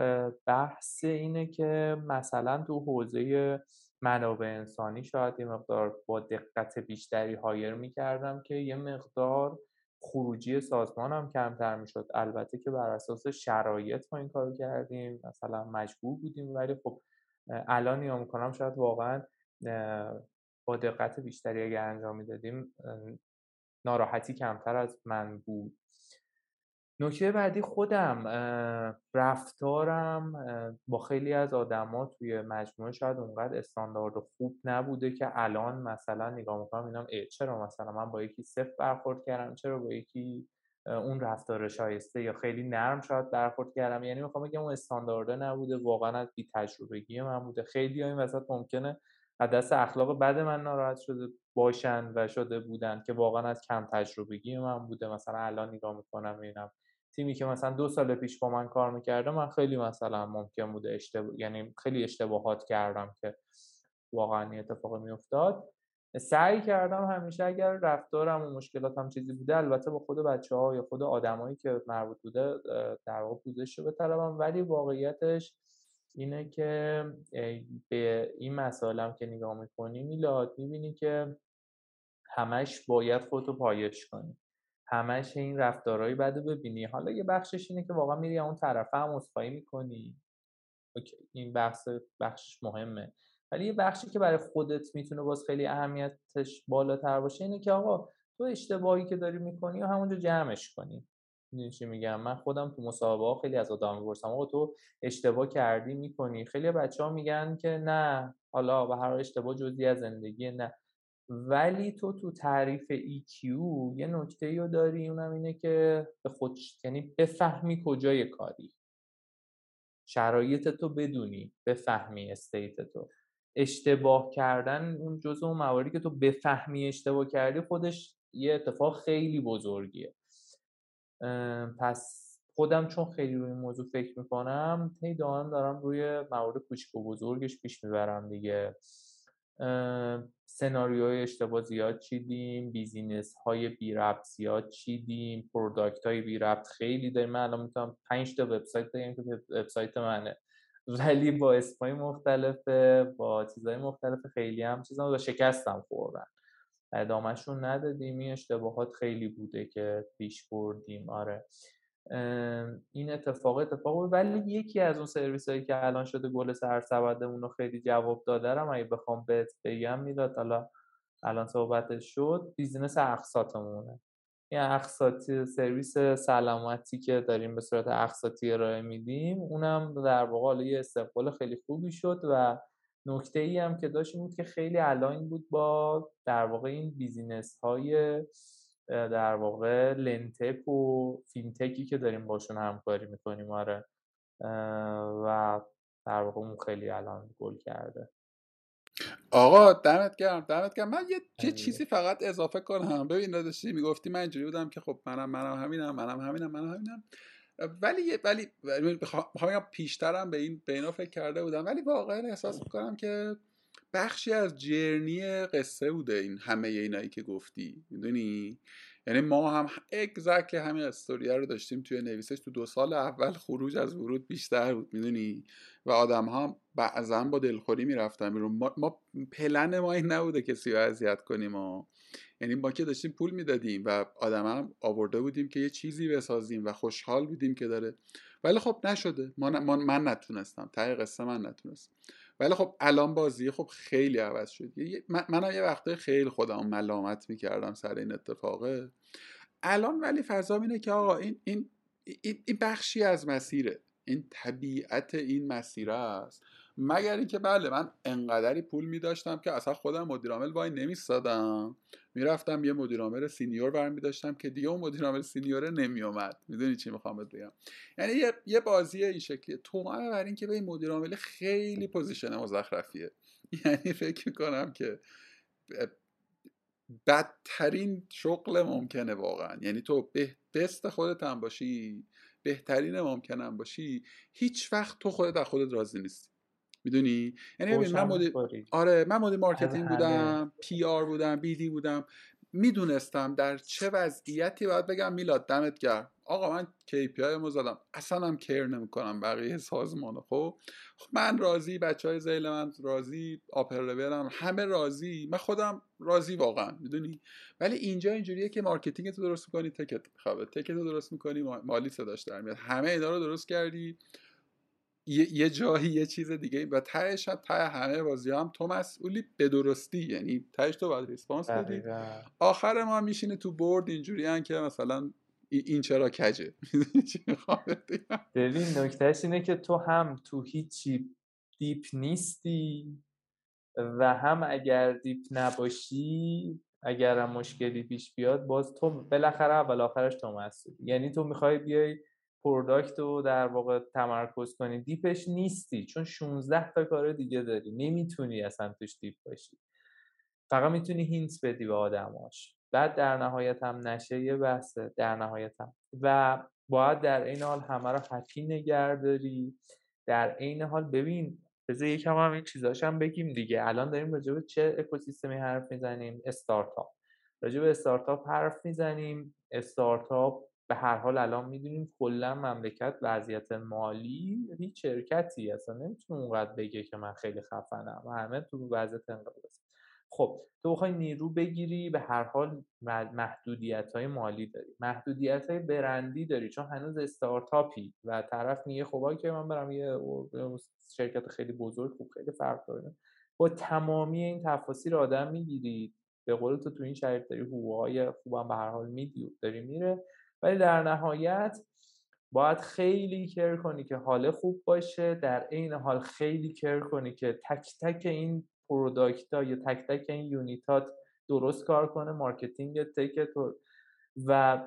بحث اینه که مثلا تو حوزه منابع انسانی شاید یه مقدار با دقت بیشتری هایر می‌کردم که یه مقدار خروجی سازمان هم کمتر می‌شد. البته که بر اساس شرایط ما این کارو کردیم مثلا مجبور بودیم ولی خب الان نیا می‌کنم شاید واقعا با دقت بیشتری اگر انجام می‌دادیم ناراحتی کمتر از من بود. نکته بعدی خودم رفتارم با خیلی از آدما توی مجموعه شاید اونقدر استاندارد و خوب نبوده که الان مثلا نگاه می‌کنم اینم چرا مثلا من با یکی صفر برخورد کردم؟ چرا با یکی اون رفتار شایسته یا خیلی نرم شاید برخورد کردم؟ یعنی می‌خوام بگم اون استاندارده نبوده واقعا از بی تجربگی من بوده. خیلی این وسط ممکنه از دست اخلاق بد من ناراحت شده باشن و شده بودن که واقعا از کم تجربگی من بوده. مثلا الان نگاه می‌کنم ببینم تیمی که مثلا دو سال پیش با من کار می‌کرده من خیلی مثلا ممکن بوده اشتباه یعنی خیلی اشتباهات کردم که واقعا این اتفاق میافتاد. سعی کردم همیشه اگر رفتارم و مشکلاتم چیزی بوده البته با خود بچه ها یا خود آدمایی که مربوط بوده در واقع پوزش رو بطلبم. ولی واقعیتش اینه که به این مسائلم که نگاه می‌کنی میلاد می‌بینی که همش باید خودتو پایش کنی. همش این رفتارهایی بده ببینی. حالا یه بخشش اینه که واقعا میری اون طرفه هم اصفایی می‌کنی. اوکی. این بخش بخشش مهمه. ولی یه بخشی که برای خودت می‌تونه باز خیلی اهمیتش بالاتر باشه اینه که آقا تو اشتباهی که داری می‌کنی و همونجا جمعش کنی. می‌دونی چی میگم؟ من خودم تو مسابقه خیلی از آدم می‌پرسم. آقا تو اشتباه کردی می‌کنی. خیلی بچه ها میگن که نه حالا به هر اشتباه جزی از زندگی نه. ولی تو تو تعریف EQ یه نکته رو داری اونم اینه که به خود یعنی بفهمی کجای کاری. شرایط تو بدونی بفهمی استیت تو. اشتباه کردن اون جزء اون مواردی که تو بفهمی اشتباه کردی خودش یه اتفاق خیلی بزرگیه. پس خودم چون خیلی روی این موضوع فکر می‌کنم هی دارم دارم روی موارد کوچیک و بزرگش پیش می‌برم دیگه. سناریوهای اشتباه زیاد چیدیم business های بی ربط زیاد چیدیم product های بی ربط خیلی داریم. من الان می‌تونم 5 تا وبسایت بگم که وبسایت منه. ولی با اسمای مختلفه با چیزهای مختلف خیلی هم چیزا با شکستم خوردن. ادامهشون ندادیم. این اشتباهات خیلی بوده که پیش بردیم. آره. این اتفاق اتفاق. ولی یکی از اون سرویس هایی که الان شده گل سرسبدمون رو خیلی جواب داده اگه بخوام بهت بگم می‌داد حالا الان صحبتش شد business اقساطمونه. این اقساطی سرویس سلامتی که داریم به صورت اقساطی ارائه میدیم اونم در واقع یه استقبال خیلی خوبی شد و نکته ای هم که داشت بود که خیلی الان بود با در واقع این business های در واقع lendtech و fintech ی که داریم باشون همکاری می‌کنیم آره. و در واقع اون خیلی الان گل کرده. آقا دمت گرم دمت گرم. من یه, یه چیزی فقط اضافه کنم. ببین داداشی می‌گفتی؟ من اینجوری بودم که خب منم منم همینم منم همینم منم همینم. ولی ولی می‌خوام پیشترم به این به اینا فکر کرده بودم. ولی واقعا احساس می‌کنم که بخشی از جرنی قصه بوده این همه اینایی که گفتی می‌دونی؟ یعنی ما هم اگزکتلی همین استوریه رو داشتیم توی نویسش تو دو سال اول خروج از ورود بیشتر بود می‌دونی؟ و آدم ها بعضا با دلخوری می‌رفتن ما, ما پلن ما این نبوده کسی رو اذیت کنیم و یعنی ما که داشتیم پول می‌دادیم و آدم هم آورده بودیم که یه چیزی بسازیم و خوشحال بودیم که داره. ولی خب نشده. من, من نتونستم. ته قصه من نتونستم ولی خب الان بازی خب خیلی عوض شد. من, من یه وقته خیلی خودم ملامت می‌کردم سر این اتفاقه. الان ولی فضا اینه که آقا این, این, این بخشی از مسیره. این طبیعت این مسیر است. مگر اینکه بله من انقدری پول می داشتم که اصلا خودم مدیرعامل وای نمیستادم. می‌رفتم یه مدیرعامل senior برمی داشتم که دیگه اون مدیرعامل senior ه نمیومد می‌دونی چی می‌خوام بگم؟ یعنی یه, یه بازی این شکلیه. تو بر اینکه به این مدیرعامل خیلی position مزخرفیه. یعنی فکر می‌کنم که بدترین شغل ممکنه واقعا. یعنی تو به best خودت هم باشی بهترین ممکنم باشی هیچ وقت تو خودت از خودت راضی نیستی. می‌دونی؟ یعنی من مدیر آره من مدیر marketing بودم PR بودم BD بودم. می‌دونستم در چه وضعیتی باید بگم میلاد دمت گرم. آقا من KPI رو زدم. اصلا هم care نمی‌کنم بقیه سازمان خب؟ من راضی بچه های ذیل من راضی upper همه راضی. من خودم راضی واقعا می‌دونی؟ ولی اینجا اینجوریه که marketing تو درست می‌کنی تکت خب تکت رو درست می‌کنی مالی صداش در میاد. همه اینا رو درست کردی. یه جایی یه چیز دیگه. و تهش ته همه بازی هم تو مسئولی به درستی. یعنی تهش تو باید response بدی. آخر ما میشینه تو board اینجوری که مثلا این چرا کجه؟ ببین نکتهش اینه که تو هم تو هیچی deep نیستی و هم اگر deep نباشی اگر هم مشکلی پیش بیاد باز تو بالاخره اول آخرش تو مسئول یعنی تو می‌خوای بیای product رو در واقع تمرکز کنی. deep ش نیستی چون 16 تا کار دیگه داری. نمی‌تونی اصلا توش deep باشی. فقط می‌تونی hint بدی به آدماش. بعد در نهایت هم نشه یه بحثه. در نهایت هم. و باید در این حال همه رو حتی نگه‌داری در عین حال ببین بذار یکم هم این چیزاش هم بگیم دیگه. الان داریم راجع به چه اکوسیستمی حرف می‌زنیم؟ استارتاپ. راجع به استارتاپ حرف می‌زنیم. استارتاپ به هر حال الان می‌دونیم کلا مملکت وضعیت مالی هیچ شرکتی اصلا نمی‌تونه اونقدر بگه که من خیلی خفنم. و همه تو وضعیت انقلاب خب تو بخوای نیرو بگیری به هر حال محدودیت های مالی داری. محدودیت های برندی داری چون هنوز استارتاپی و طرف میگه خب که من برم یه شرکت خیلی بزرگ خوب خیلی فرق داره. با تمامی این تفاصیل آدم می‌گیری به قول تو تو این شرایط داری حقوقهای خوبم به هر حال میدی داری میره. ولی در نهایت باید خیلی care کنی که حال خوب باشه. در عین حال خیلی care کنی که تک تک این product ها یا تک تک این unit ات درست کار کنه marketing tech و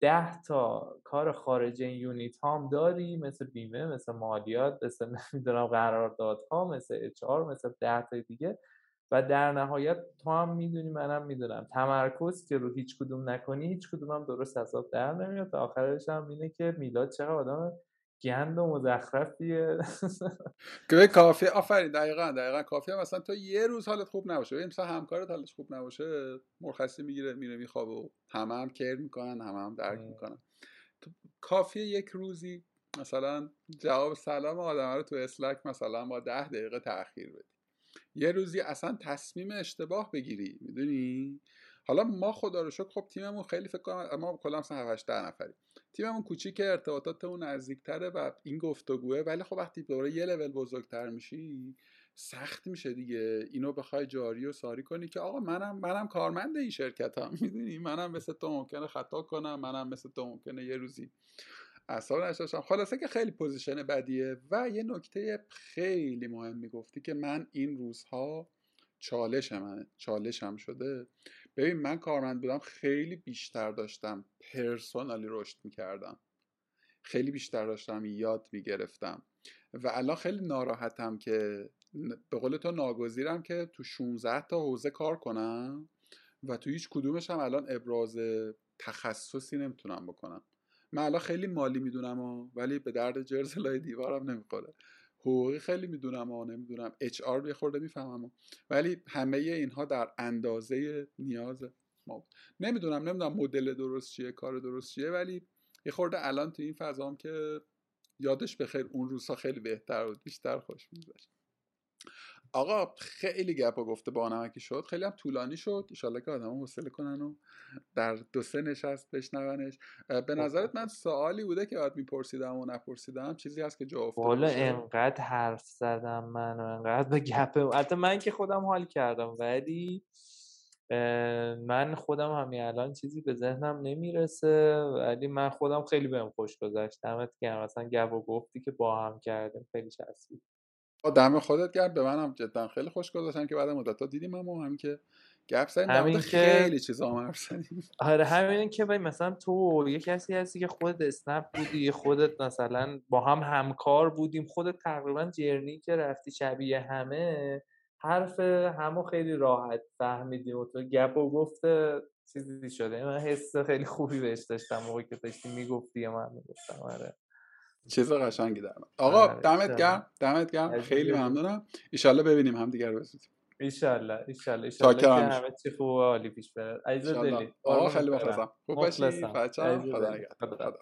ده تا کار خارج این unit هم داری مثل بیمه مثل مالیات مثل نمی‌دونم قراردادها مثل HR مثل ده تا دیگه. و در نهایت تو هم می‌دونی منم می‌دونم. تمرکز که رو هیچ کدوم نکنی هیچ کدوم هم درست حساب در نمیاد. تا آخرش هم اینه که میلاد چقدر آدم گند و مزخرفیه. که کافی آفرین. دقیقا دقیقا. کافی هم مثلا تو یه روز حالت خوب نباشه. مثلا همکارت حالش خوب نباشه مرخصی می‌گیره میره میخوابه و همه هم کر می‌کنن همه هم درک می‌کنن. تو کافی یک روزی مثلا جواب سلام آدم رو تو اسلک مثلا با ده دقیقه تاخیر بدی. یه روزی اصلا تصمیم اشتباه بگیری می‌دونی؟ حالا ما خدا رو شکر خب تیممون خیلی فکر کنم ما کلا مثلا 7 10 نفریم. تیممون کوچیک ارتباطاتمون نزدیکتره و این گفتگوه ولی خب وقتی دوباره یه لول بزرگتر میشی سخت میشه دیگه. اینو بخوای جاری و ساری کنی که آقا منم منم کارمند این شرکتم می‌دونی؟ منم مثل تو ممکنه خطا کنم منم مثل تو ممکنه یه روزی اصلا نشاشم خلاصه که خیلی position بدیه و یه نکته خیلی مهم می‌گفتی که من این روزها چالش من چالشم شده. ببین من کارمند بودم خیلی بیشتر داشتم پرسونالی رشد می‌کردم. خیلی بیشتر داشتم یاد می‌گرفتم. و الان خیلی ناراحتم که به قول تو ناگزیرم که تو 16 تا حوزه کار کنم و تو هیچ کدومش هم الان ابراز تخصصی نمی‌تونم بکنم. من الان خیلی مالی می‌دونم ولی به درد جرز لای دیوارم نمی‌خوره. حقوقی خیلی می‌دونم و نمی‌دونم. اچ آر یه خورده می‌فهمم ولی همه اینها در اندازه نیاز ما نمی‌دونم نمی‌دونم مدل درست چیه کار درست چیه ولی یه خورده الان تو این فضام که یادش بخیر اون روزها خیلی بهتر بود بیشتر خوش میگذشت. آقا خیلی گپ گفته با نمکی شد. خیلی هم طولانی شد. ایشالله که آدم حوصله کنن و در دو سه نشست بشنونش. به خب، نظرت من سوالی بوده که باید میپرسیدم و نپرسیدم. چیزی هست که جا افتاده والا انقدر حرف زدم من و انقدر به گپ حتی من که خودم حال کردم. ولی من خودم همین الان چیزی به ذهنم نمی‌رسه. ولی من خودم خیلی بهم خوش گذشت. دمت گرم. مثلا گپ و گفتی که با هم کردیم. خیلی چسبید. دم خودت گرد به منم جدا خیلی خوش گذاشتن که بعد مدت دیدیم هم هم که گپ زدیم. همین که خیلی چیزا هم حرف آره همین که مثلا تو یه کسی هستی که خودت اسنپ بودی خودت مثلا با هم همکار بودیم خودت تقریبا جرنی که رفتی شبیه همه حرف همو خیلی راحت فهمیدیم و تو گپ و گفته چیزی شده. من حس خیلی خوبی بهش داشتم موقعی که داشتی می‌گفتی من می‌گفتم. آره. چیز قشنگی در آقا آره، دمت گرم دمت گرم. خیلی ممنونم. ایشالله ببینیم هم دیگر رو ایشالله ایشالله ایشالله. که همه چی خوب و عالی پیش بره. عزیز دلی آقا خیلی مخلصم. خوب باشی. بچه‌ها خدا نگهدار.